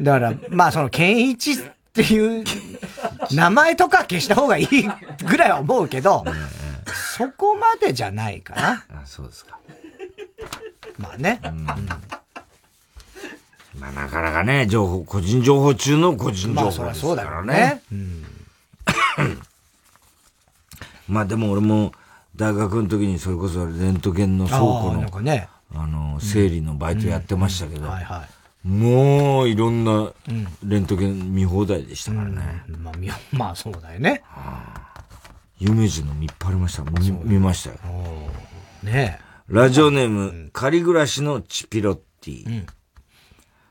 だから、まあ、その、健一っていう、*laughs* 名前とか消した方がいいぐらいは思うけど、そこまでじゃないかな。あ、そうですか。まあね。まあなかなかね、情報、個人情報中の個人情報ですからね。まあそうだよね。うん、まあでも俺も大学の時にそれこそレントゲンの倉庫の、あ,、ね、あの、整理のバイトやってましたけど、もういろんなレントゲン見放題でしたからね。うん、まあ、*laughs* まあそうだよね。有名人の見っぱいありました。見見ましたよ。ねラジオネーム、仮暮らしのチピロッティ。うん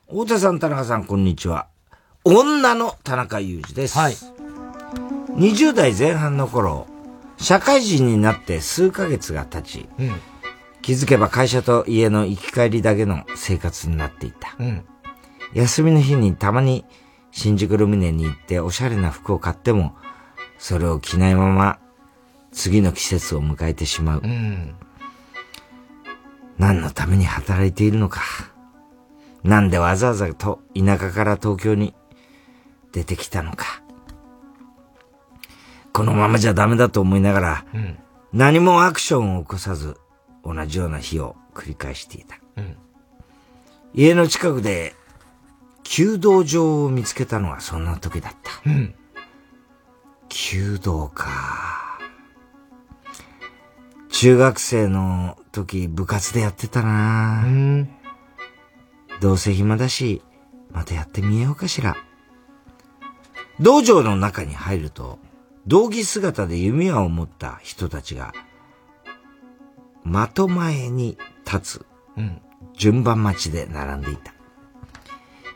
太田さん、田中さん、こんにちは。女の田中裕二です。はい。20代前半の頃、社会人になって数ヶ月が経ち、うん、気づけば会社と家の行き帰りだけの生活になっていた。うん、休みの日にたまに新宿ルミネに行っておしゃれな服を買っても、それを着ないまま次の季節を迎えてしまう。うん、何のために働いているのか。なんでわざわざと田舎から東京に出てきたのか。このままじゃダメだと思いながら、うん、何もアクションを起こさず、同じような日を繰り返していた。うん、家の近くで、弓道場を見つけたのはそんな時だった。うん、弓道か。中学生の時部活でやってたな、うんどうせ暇だし、またやってみようかしら。道場の中に入ると、道着姿で弓矢を持った人たちが、的前に立つ、順番待ちで並んでいた。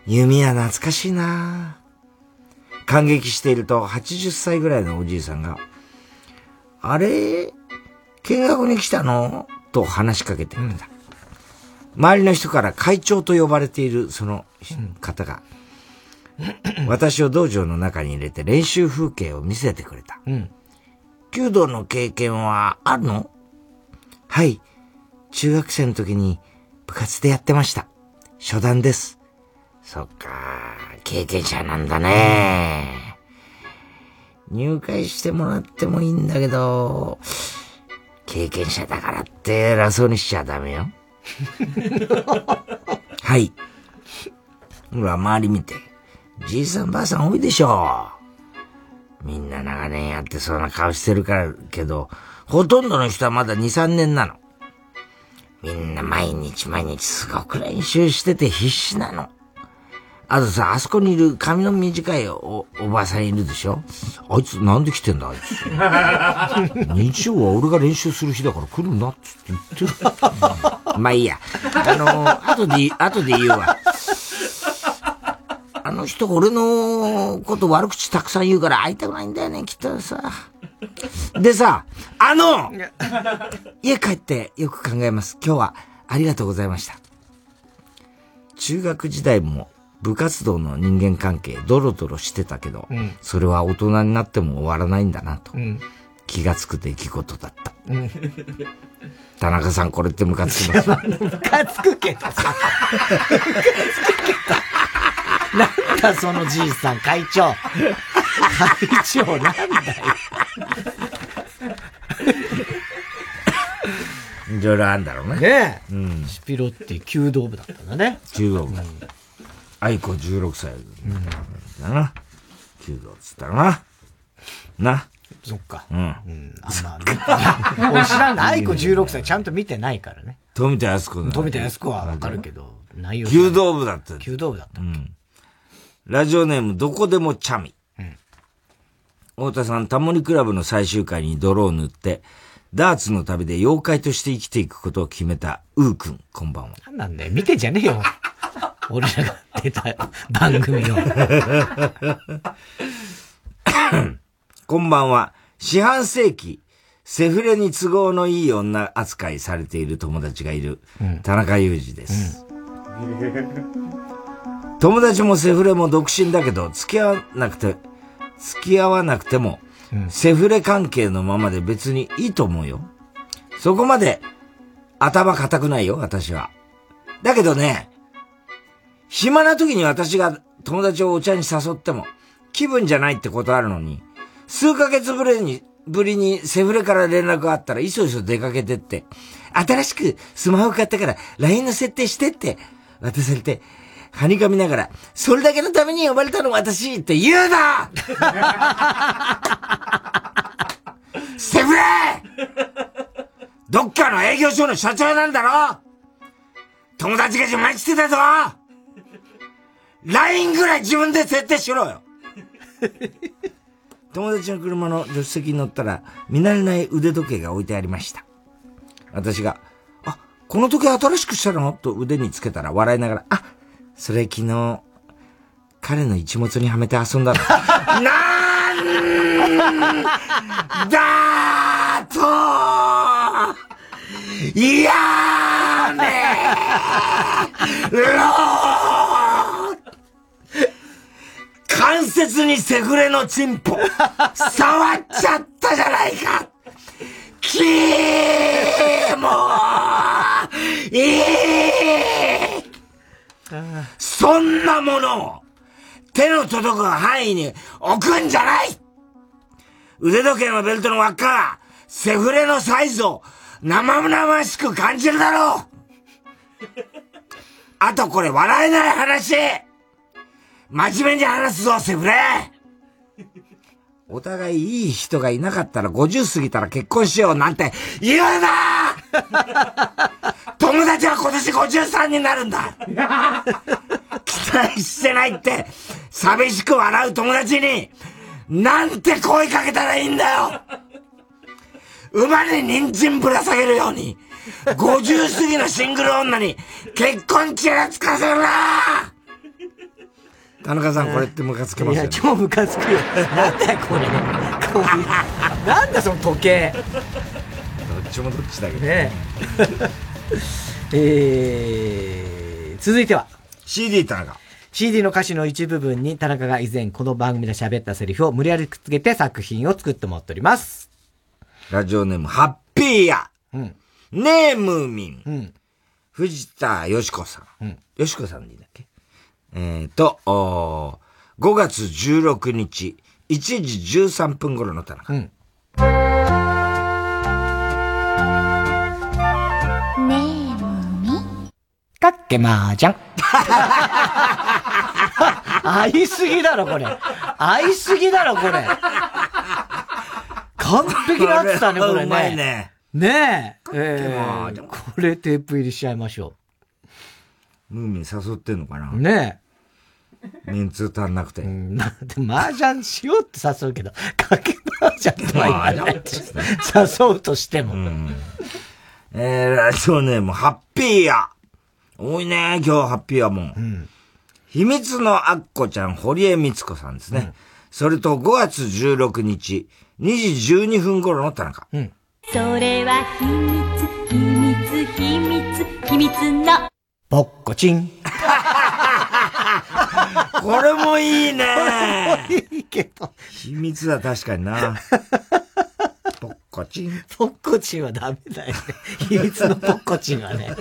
弓矢懐かしいな感激していると、80歳ぐらいのおじいさんが、あれ見学に来たの？と話しかけてくれた。うん周りの人から会長と呼ばれているその方が、私を道場の中に入れて練習風景を見せてくれた。うん、弓道の経験はあるの？はい。中学生の時に部活でやってました。初段です。そっか、経験者なんだね。入会してもらってもいいんだけど、経験者だからって偉そうにしちゃダメよ。*laughs* はい。ほら、周り見て。じいさんばあさん多いでしょ。みんな長年やってそうな顔してるからけど、ほとんどの人はまだ2、3年なの。みんな毎日毎日すごく練習してて必死なの。あとさ、あそこにいる髪の短いおおばさんいるでしょあいつなんで来てんだあいつ。*laughs* 日曜は俺が練習する日だから来るなっつって言ってる。*laughs* まあいいや。あの後で、後で言うわ。あの人俺のこと悪口たくさん言うから会いたくないんだよね、きっとさ。でさ、あの家帰ってよく考えます。今日はありがとうございました。中学時代も部活動の人間関係ドロドロしてたけど、うん、それは大人になっても終わらないんだなと、うん、気がつく出来事だった。うん、田中さんこれってムカつきますムカつくけどさ。ムカつくけど。なんだそのじいさん、会長。会長なんだよ。いろいろあるんだろうね。ねえ。うん。シピロって弓道部だったんだね。弓道部。うん愛子16歳だな。弓道っつったらな。な。そっか。うん。うん。あ、まあ、*laughs* 俺知らん愛子16歳ちゃんと見てないからね。富田康子富田康子はわかるけど、内容。弓道部だった。弓道部だった。うん。ラジオネーム、どこでもチャミ。うん。太田さん、タモリクラブの最終回に泥を塗って、ダーツの旅で妖怪として生きていくことを決めた、ウー君、こんばんは。なんなんだよ、見てんじゃねえよ。*laughs* 俺らが出た番組の。*laughs* こんばんは。四半世紀、セフレに都合のいい女扱いされている友達がいる、田中裕二です。友達もセフレも独身だけど、付き合わなくて、付き合わなくても、セフレ関係のままで別にいいと思うよ。そこまで頭固くないよ、私は。だけどね、暇な時に私が友達をお茶に誘っても、気分じゃないってことあるのに、数ヶ月ぶりに、ぶりにセフレから連絡があったら、いそいそ出かけてって、新しくスマホ買ったから LINE の設定してって。渡されて、はにかみながら、それだけのために呼ばれたの私って言うな! *laughs* セフレ!どっかの営業所の社長なんだろ!友達が自慢してたぞ !LINE ぐらい自分で設定しろよ!友達の車の助手席に乗ったら、見慣れない腕時計が置いてありました。私が、あ、この時計新しくしたの？と腕につけたら笑いながら、あ、それ昨日、彼の一物にはめて遊んだの。*laughs* なんだとやめろ関節にセフレのチンポ、触っちゃったじゃないか。きーもういい。そんなものを手の届く範囲に置くんじゃない。腕時計のベルトの輪っかはセフレのサイズを生々しく感じるだろう。あとこれ笑えない話。真面目に話すぞ、セフレお互いいい人がいなかったら50過ぎたら結婚しようなんて言うな! *laughs* 友達は今年53になるんだ! *laughs* 期待してないって寂しく笑う友達になんて声かけたらいいんだよ!馬に人参ぶら下げるように50過ぎのシングル女に結婚ちらつかせるな!田中さん、これってムカつけますよ、ね、いや、超ムカつくよ。なんだよ、これ。こういう。なんだ、その時計。どっちもどっちだけど。ねえー、続いては。CD 田中。CD の歌詞の一部分に田中が以前この番組で喋ったセリフを無理やりくっつけて作品を作ってもらっております。ラジオネーム、ハッピーや。うん。ねえ、ムーミン。うん。藤田よしこさん。うん。よしこさんでいいんだっけ？えーと、お5月16日、1時13分頃の田中。うん。ねえ、むみ？かっけまーじゃん。*laughs* 合いすぎだろ、これ。合いすぎだろ、これ。完璧なやつだね、これね。*laughs* うまいね。ねえ。えまーー、これテープ入りしちゃいましょムーミン誘ってんのかな？う。ねメンツ足んなくて。え。なんで、麻雀しようって誘うけど、かけ麻雀とは言わないって。誘うとしても。えー、ラジオネーム、ハッピーや。多いね、今日ハッピーやもん。秘密のアッコちゃん、堀江光子さんですね。それと5月16日、2時12分頃の田中。それは秘密、秘密、秘密、秘密の。ぼっこちん。*laughs* これもいいね。いいけど。秘密だ、確かにな。*laughs* ぽっこちん。ぽっこちんはダメだよね。秘密のぽっこちんはね。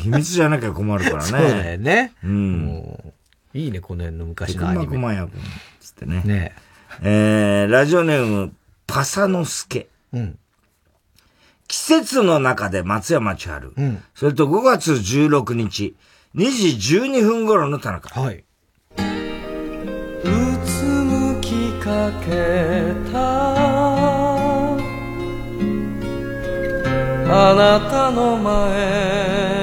秘密じゃなきゃ困るからね。そうだよね。うん。いいね、この辺の昔くのアニメ。まくまやくん。つってね。ねえー、ラジオネーム、パサノスケ。うん。季節の中で松山千春。うん。それと5月16日、2時12分頃の田中。はい。うつむきかけたあなたの前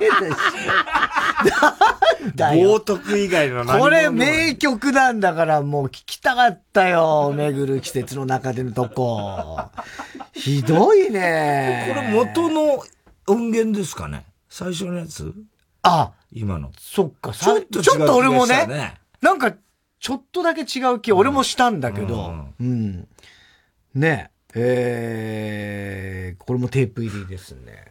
*laughs* 冒涜以外の何これ名曲なんだからもう聞きたかったよ。巡る季節の中でのとこ。ひどいね。これ元の音源ですかね？最初のやつ？あ今の。そっか、ちょっとちょっと俺もねなんか、ちょっとだけ違う気、俺もしたんだけど、うん。ねえ、えー、これもテープ入りですね。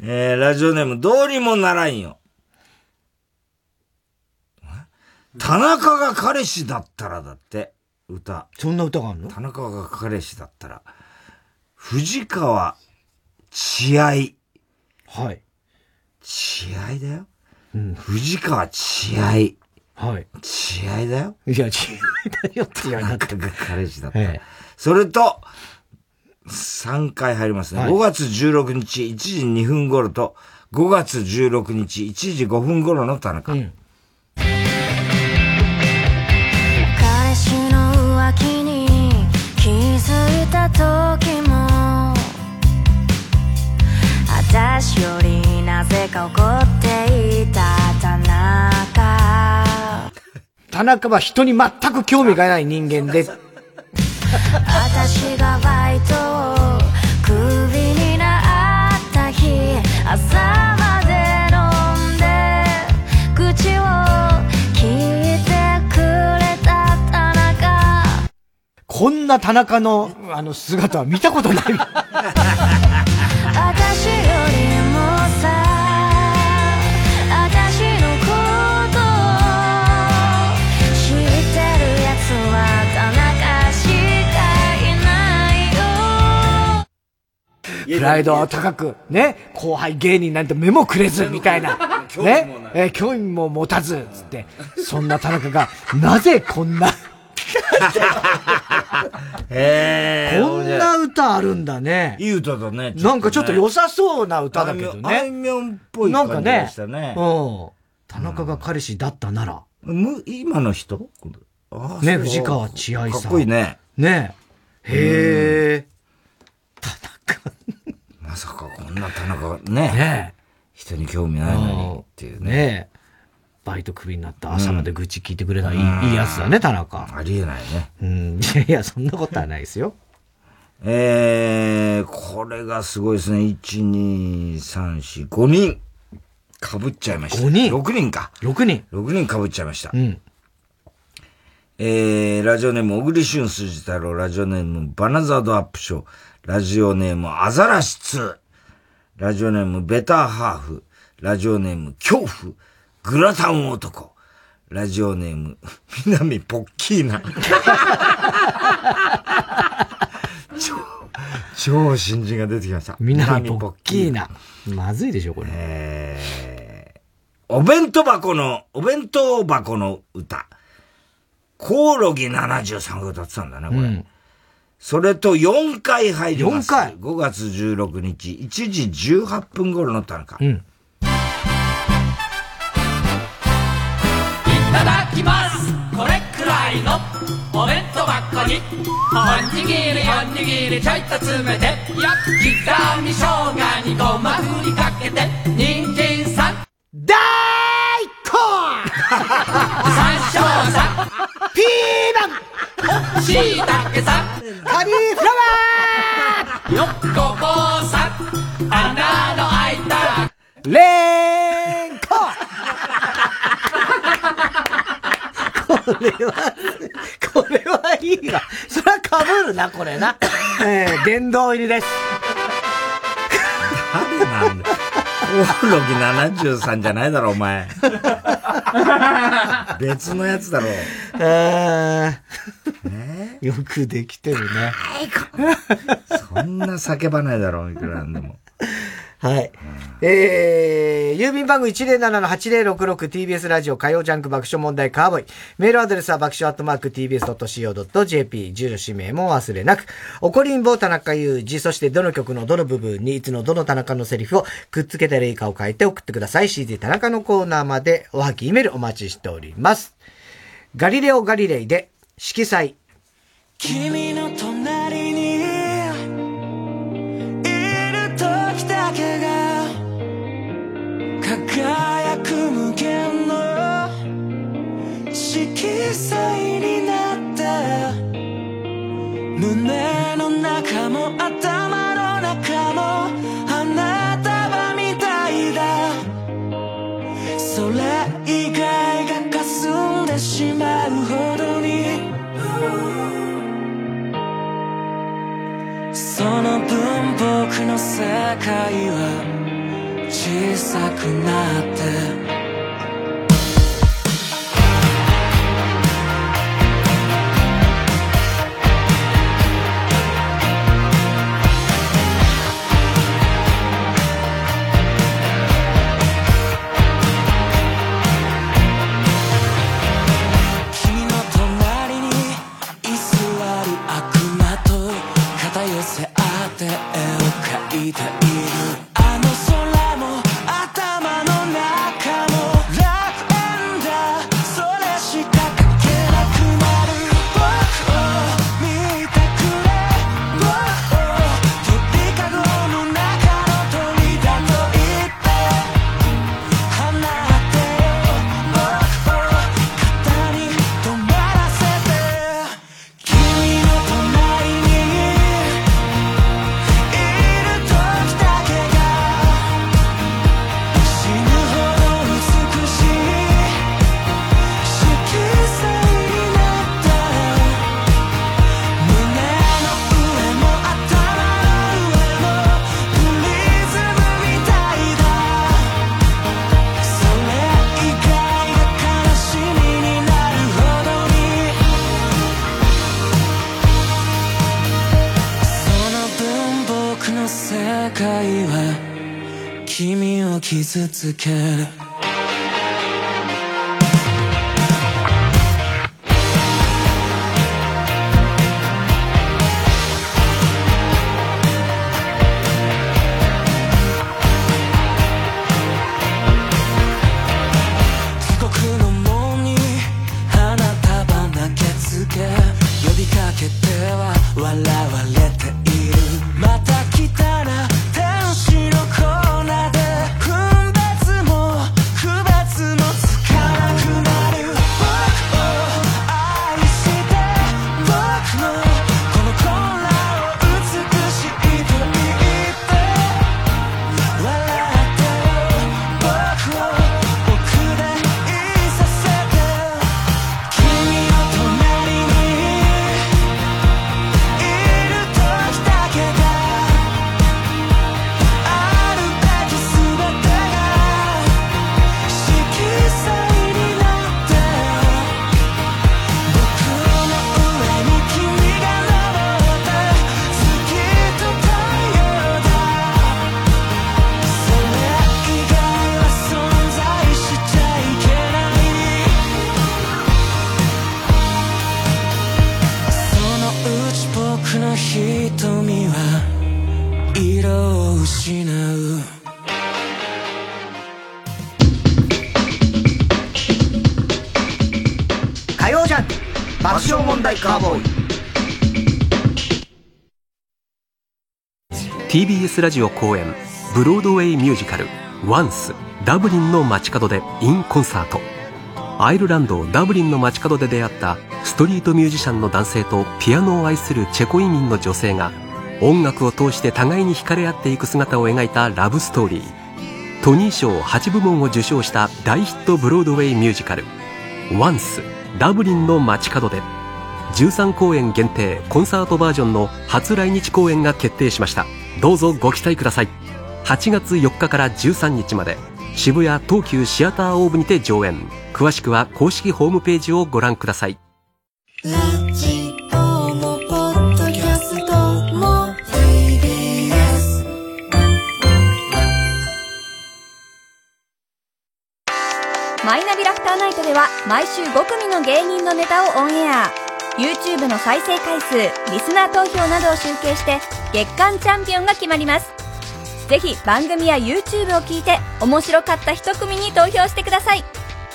えー、ラジオネーム、どうにもならんよ。田中が彼氏だったらだって、歌。そんな歌があるの？田中が彼氏だったら、藤川、血合い。はい。血合いだよ。うん。藤川血合い。はい。血合いだよ。いや、血合いだよって言われ田中が彼氏だったら。ええそれと、3回入りますね。はい5月16日1時2分頃と、5月16日1時5分頃の田中。彼氏の浮気に気づいた時も私よりなぜか怒っていた田中 *laughs* 田中は人に全く興味がない人間で、私がバイトこんな田中の、あの、姿は見たことない。私よりもさ私のことを知ってるやつは田中しかいないよ。プライドは高く、ね、後輩芸人なんて目もくれず、みたいな、*laughs* ね、えー興味も持たず、つって、そんな田中が、なぜこんな、*laughs* へこんな歌あるんだね。いい歌だね。なんかちょっと良さそうな歌だけどね。あいみょんっぽいなんか感じでねしたね。うん。田中が彼氏だったなら。む、今の人？あね、藤川千愛さん。かっこいいね。ねへえ。まさかこんな田中がね。ね人に興味ないのにっていうね。ねバイトクビになった朝まで愚痴聞いてくれたいい,、いいやつだね、田中。ありえないね。うん。いやいや、そんなことはないですよ。えー、これがすごいですね。1、2、3、4、5人。被っちゃいました。5人 ?6 人か。6人。6人被っちゃいました。うん。えー、ラジオネーム、小栗旬筋太郎、ラジオネーム、バナザードアップショー、ラジオネーム、アザラシ2、ラジオネーム、ベターハーフ、ラジオネーム、恐怖、グラタン男、ラジオネーム、南ポッキーナ。*laughs* 超、超新人が出てきました。南ポッキーナ。まずいでしょ、これ。えー、お弁当箱の、お弁当箱の歌。コオロギ73が歌ってたんだね、これ。うんそれと4回入ります。4回 ?5 月16日、1時18分頃の田中。うん。きます。これくらいのお弁当箱に。おにぎりおにぎりちょいと詰めて。よ刻み生姜にごまふりかけて。人参さん。大根。山椒さん。ピーマン。しいたけさん。カリフラワよっごぼうさん。穴の開いた。ーレンコこれは、これはいいわ。それは被るな、これな。えー、殿堂入りです。誰なんだコオロギ73じゃないだろ、お前。別のやつだろ。あーよくできてるね。*laughs* そんな叫ばないだろ、いくらなんでも。はい。えー、郵便番号 107-8066TBS ラジオ火曜ジャンク爆笑問題カーボイ。メールアドレスは爆笑アットマーク TBS.CO.JP。住所氏名も忘れなく。おこりんぼ田中裕二、そしてどの曲のどの部分にいつのどの田中のセリフをくっつけたらいいかを書いて送ってください。CD 田中のコーナーまでおはぎメールお待ちしております。ガリレオ・ガリレイで色彩。君の隣輝く無限の色彩になって胸の中も頭の中も花束みたいだ。それ以外がかすんでしまうほどに。その分僕の世界は小さくなってスラジオ公演ブロードウェイミュージカル「ワンスダブリンの街角で in コンサート」アイルランドダブリンの街角で出会ったストリートミュージシャンの男性とピアノを愛するチェコ移民の女性が音楽を通して互いに惹かれ合っていく姿を描いたラブストーリー。トニー賞8部門を受賞した大ヒットブロードウェイミュージカル「ワンスダブリンの街角で」13公演限定コンサートバージョンの初来日公演が決定しました。どうぞご期待ください。8月4日から13日まで渋谷東急シアターオーブにて上演。詳しくは公式ホームページをご覧ください。マイナビラフターナイトでは毎週5組の芸人のネタをオンエア。YouTube の再生回数リスナー投票などを集計して月間チャンピオンが決まります。ぜひ番組や YouTube を聞いて面白かった一組に投票してください。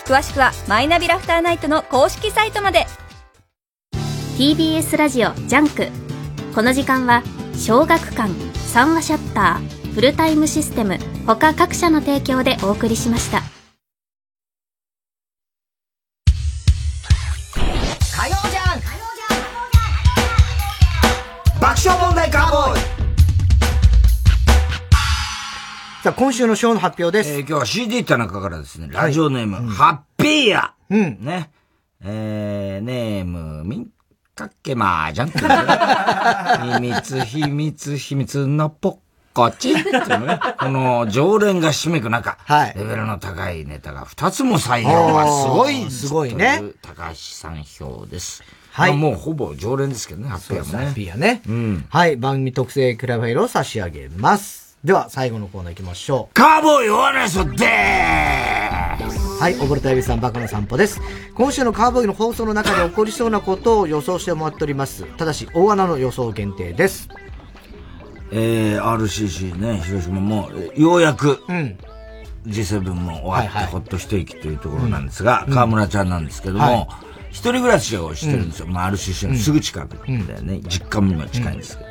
詳しくはマイナビラフターナイトの公式サイトまで。TBS ラジオジャンク。この時間は小学館三和シャッターフルタイムシステム他各社の提供でお送りしました。さあ、今週の賞の発表です。えー、今日は CD 田中からですね、ラジオネーム、はい、ハッピーやうん。ね。えー、ネーム、みんかっけまーじゃんって秘密、秘密、秘密のポッコチっていうね。この常連がひめく中、はい、レベルの高いネタが2つも採用はすごい、すごいね。高橋さん票です。はい。もうほぼ常連ですけどね、ハッピーもね。ハッピーやね。うん。はい。番組特製クラブファイルを差し上げます。では、最後のコーナー行きましょう。カーボーイオアナソでーすはい、溺れたエビさんバカの散歩です。今週のカーボーイの放送の中で起こりそうなことを予想してもらっております。ただし、大穴の予想限定です。えー、RCC ね、広島も、ようやく、うん。G7 も終わって、ほっと一息というところなんですが、河村ちゃんなんですけども、一人暮らしをしてるんですよ。まあ、RCC のすぐ近くだよね。実家にも近いんですけ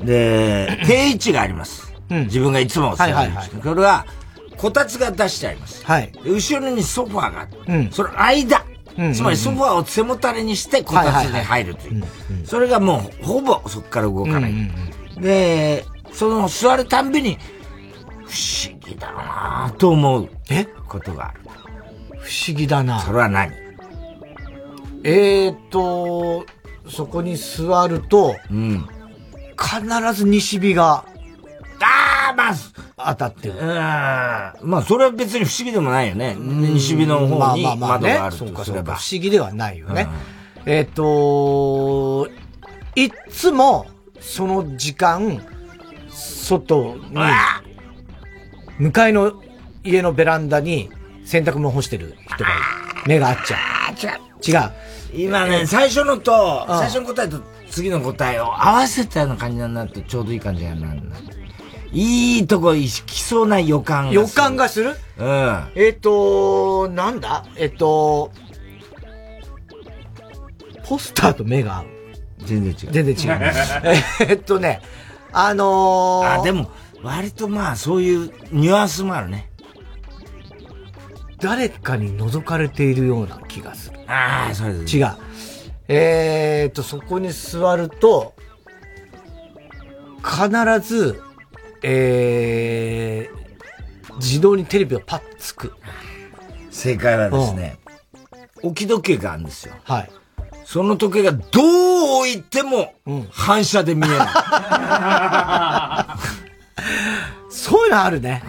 ど。で、定位置があります。自分がいつも座る位置。これは、こたつが出してあります。はい。後ろにソファーがあって、その間、つまりソファーを背もたれにしてこたつに入るという。それがもう、ほぼそこから動かない。で、その座るたんびに、不思議だなと思う。え？ことがある。不思議だなそれは何？えーと、そこに座ると、うん。必ず西日が、ああ、まあ、当たってる。うん。まあ、それは別に不思議でもないよね。西日の方に窓があるとすれば。不思議ではないよね。えっと、いつも、その時間、外に、向かいの家のベランダに洗濯物干してる人がいる。目が合っちゃう。違う。今ね、最初のと、最初の答えと次の答えを合わせたような感じになってちょうどいい感じになる。いいとこ行きそうな予感が予感がする？うん。えっ、と、なんだ？えっ、と、ポスターと目が合う。全然違う。全然違う。*laughs* えっとね、あのー、あ、でも、割とまあ、そういうニュアンスもあるね。誰かに覗かれているような気がする。ああ、それで。違う。えー、っと、そこに座ると、必ず、えー、自動にテレビがパッとつく。正解はですね、置き時計があるんですよ。はい。その時計がどう置いても、反射で見えない。*laughs* そういうのあるね。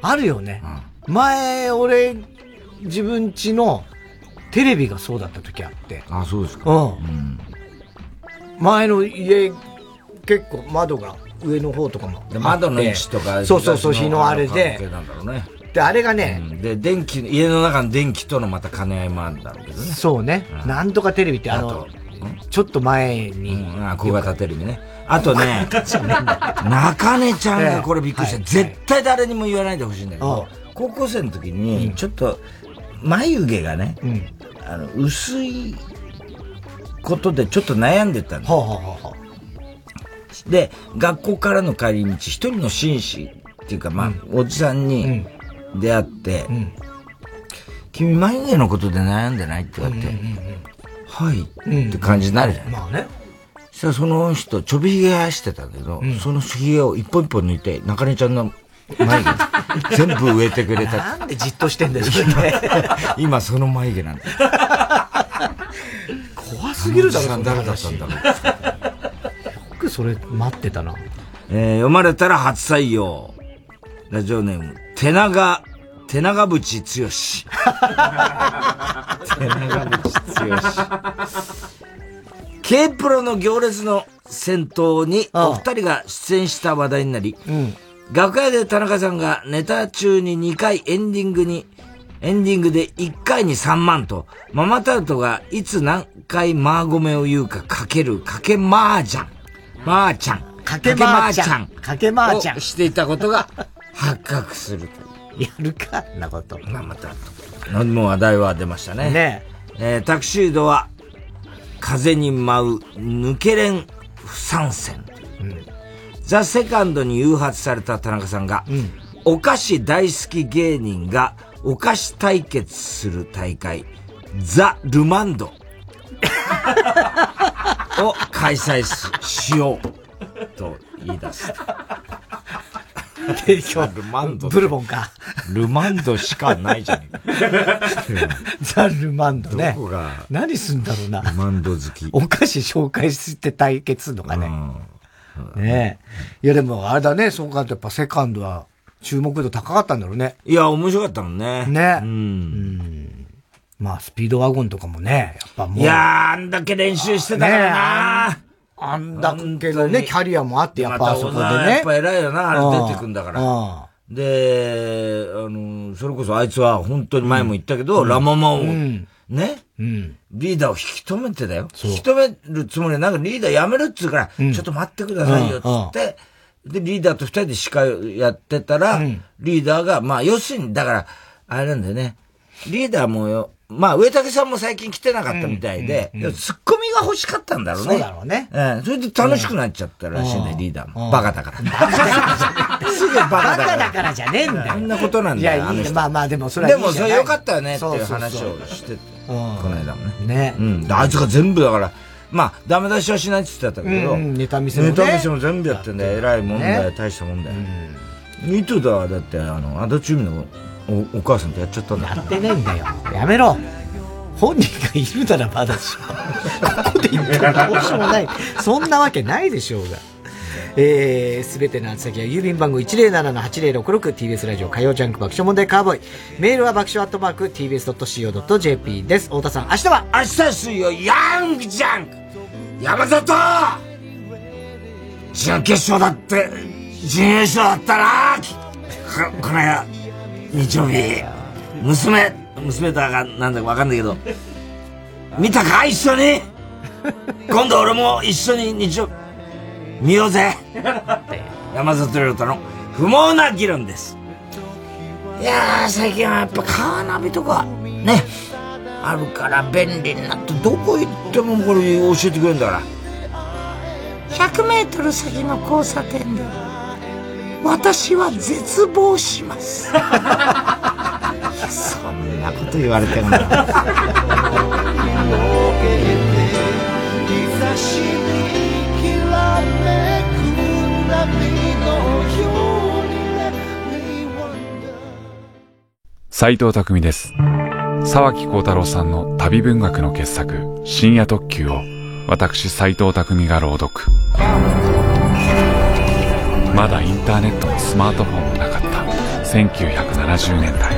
あるよね。前、俺、自分家のテレビがそうだった時あって。あ、そうですか。うん。前の家、結構窓が上の方とかも。窓の位置とか、そうそうそう、日のあれで。なんだろうね。で、あれがね、うん、で、電気、家の中の電気とのまた兼ね合いもあるんだろうけどね。そうね。うん、なんとかテレビってあの、ちょっと前に。うん、あ小型テレビね。あとね、*laughs* 中根ちゃんがこれびっくりした。絶対誰にも言わないでほしいんだけど、高校生の時に、ちょっと、眉毛がね、あの、薄いことでちょっと悩んでたんだ。で、学校からの帰り道、一人の紳士っていうか、まあ、おじさんに出会って、君眉毛のことで悩んでないって言われて、はい、って感じになるじゃん。まあね。そしたらその人、ちょびひげ生やしてたけど、そのひげを一本一本抜いて、中根ちゃんの眉毛 *laughs* 全部植えてくれた。なんでじっとしてんだよ、今その眉毛なんだ。怖すぎるだろ、誰だったんだろう。*laughs* よくそれ待ってたな。えー、読まれたら初採用。ラジオネーム、手長、手長渕剛。手長渕剛。K プロの行列の先頭にお二人が出演した話題になり、うん、楽屋で田中さんがネタ中に2回エンディングに、エンディングで1回に3万と、ママタルトがいつ何回マーゴメを言うかかけるかけマージャン。マーちゃん。かけマーちゃん。かけマーちゃん。していたことが発覚するとやるか、なこと。ママタルト。もう話題は出ましたね。ねえー、タクシードは、風に舞う抜けれん不参戦。うん、ザ・セカンドに誘発された田中さんが、うん、お菓子大好き芸人がお菓子対決する大会、ザ・ルマンド *laughs* を開催しようと言い出す。提供。ルマンド。ブルボンか。ルマンドしかないじゃねえか。*laughs* ザ・ルマンドね。どこが何すんだろうな。ルマンド好き？お菓子紹介して対決するのかね。ねえ。いやでもあれだね、そうかとやっぱセカンドは注目度高かったんだろうね。いや、面白かったもんね。ね。うん。まあ、スピードワゴンとかもね、やっぱもう。いやー、あんだけ練習してたからな。あんだけのね、キャリアもあって、やっぱあそこでね。やっぱ偉いよな、あれ出てくんだから。で、あの、それこそあいつは本当に前も言ったけど、ラママを、ね、リーダーを引き止めてだよ。引き止めるつもりは、なんかリーダー辞めるっつうから、ちょっと待ってくださいよ、つって、で、リーダーと二人で司会をやってたら、リーダーが、まあ、要するに、だから、あれなんだよね。リーダーもよ、まあ、上竹さんも最近来てなかったみたいで、ツッコミが欲しかったんだろうね。そうだろうね。ええ、それで楽しくなっちゃったらしいね、リーダーも。バカだから。すぐバカだから。バカだからじゃねえんだよ。そんなことなんだよ。いや、いいまあまあ、でもそれでも、それ良かったよねっていう話をしてて。この間もね。ね。うん。あいつが全部だから、まあ、ダメ出しはしないって言ってたけど、ネタ見せもネタ見せも全部やってんだよ。偉いもんだよ。大したもんだよ。ニトだ、だって、あの、足立由美のおお母さんとやっちゃったんだやってねえんだよ。やめろ。本人がいるならまだしも。ここで言ってもどうしようもない。そんなわけないでしょうが。えー、すべての宛先は郵便番号 107-8066TBS ラジオ火曜ジャンク爆笑問題カーボーイ。メールは爆笑アットマーク TBS.CO.JP です。太田さん、明日は？明日水曜、ヤングジャンク山里準決勝だって、準優勝だったなここの間、日曜日、娘、娘だかなんだかわかんないけど、見たか一緒に？今度俺も一緒に日曜、見ようぜ。山里亮太の不毛な議論です。いやー、最近はやっぱカーナビとか、ね、あるから便利になって、どこ行ってもこれ教えてくれるんだから。100メートル先の交差点で、私は絶望します。*laughs* そんなこと言われても。斉藤匠です。沢木幸太郎さんの旅文学の傑作、深夜特急を、私斉藤匠が朗読。まだインターネットもスマートフォンもなかった1970年代。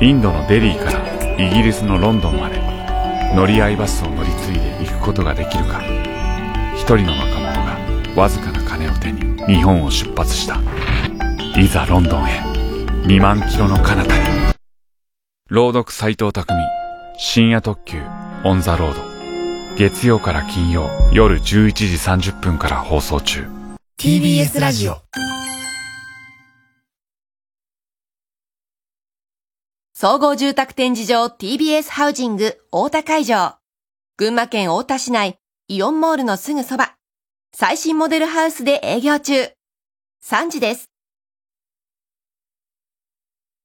インドのデリーからイギリスのロンドンまで、乗り合いバスを乗り継いで行くことができるか。一人の若者がわずかな金を手に日本を出発した。いざロンドンへ。2万キロの彼方に。朗読斎藤匠深夜特急オンザロード月曜から金曜夜11時30分から放送中 TBS ラジオ総合住宅展示場 TBS ハウジング大田会場。群馬県大田市内イオンモールのすぐそば。最新モデルハウスで営業中。3時です。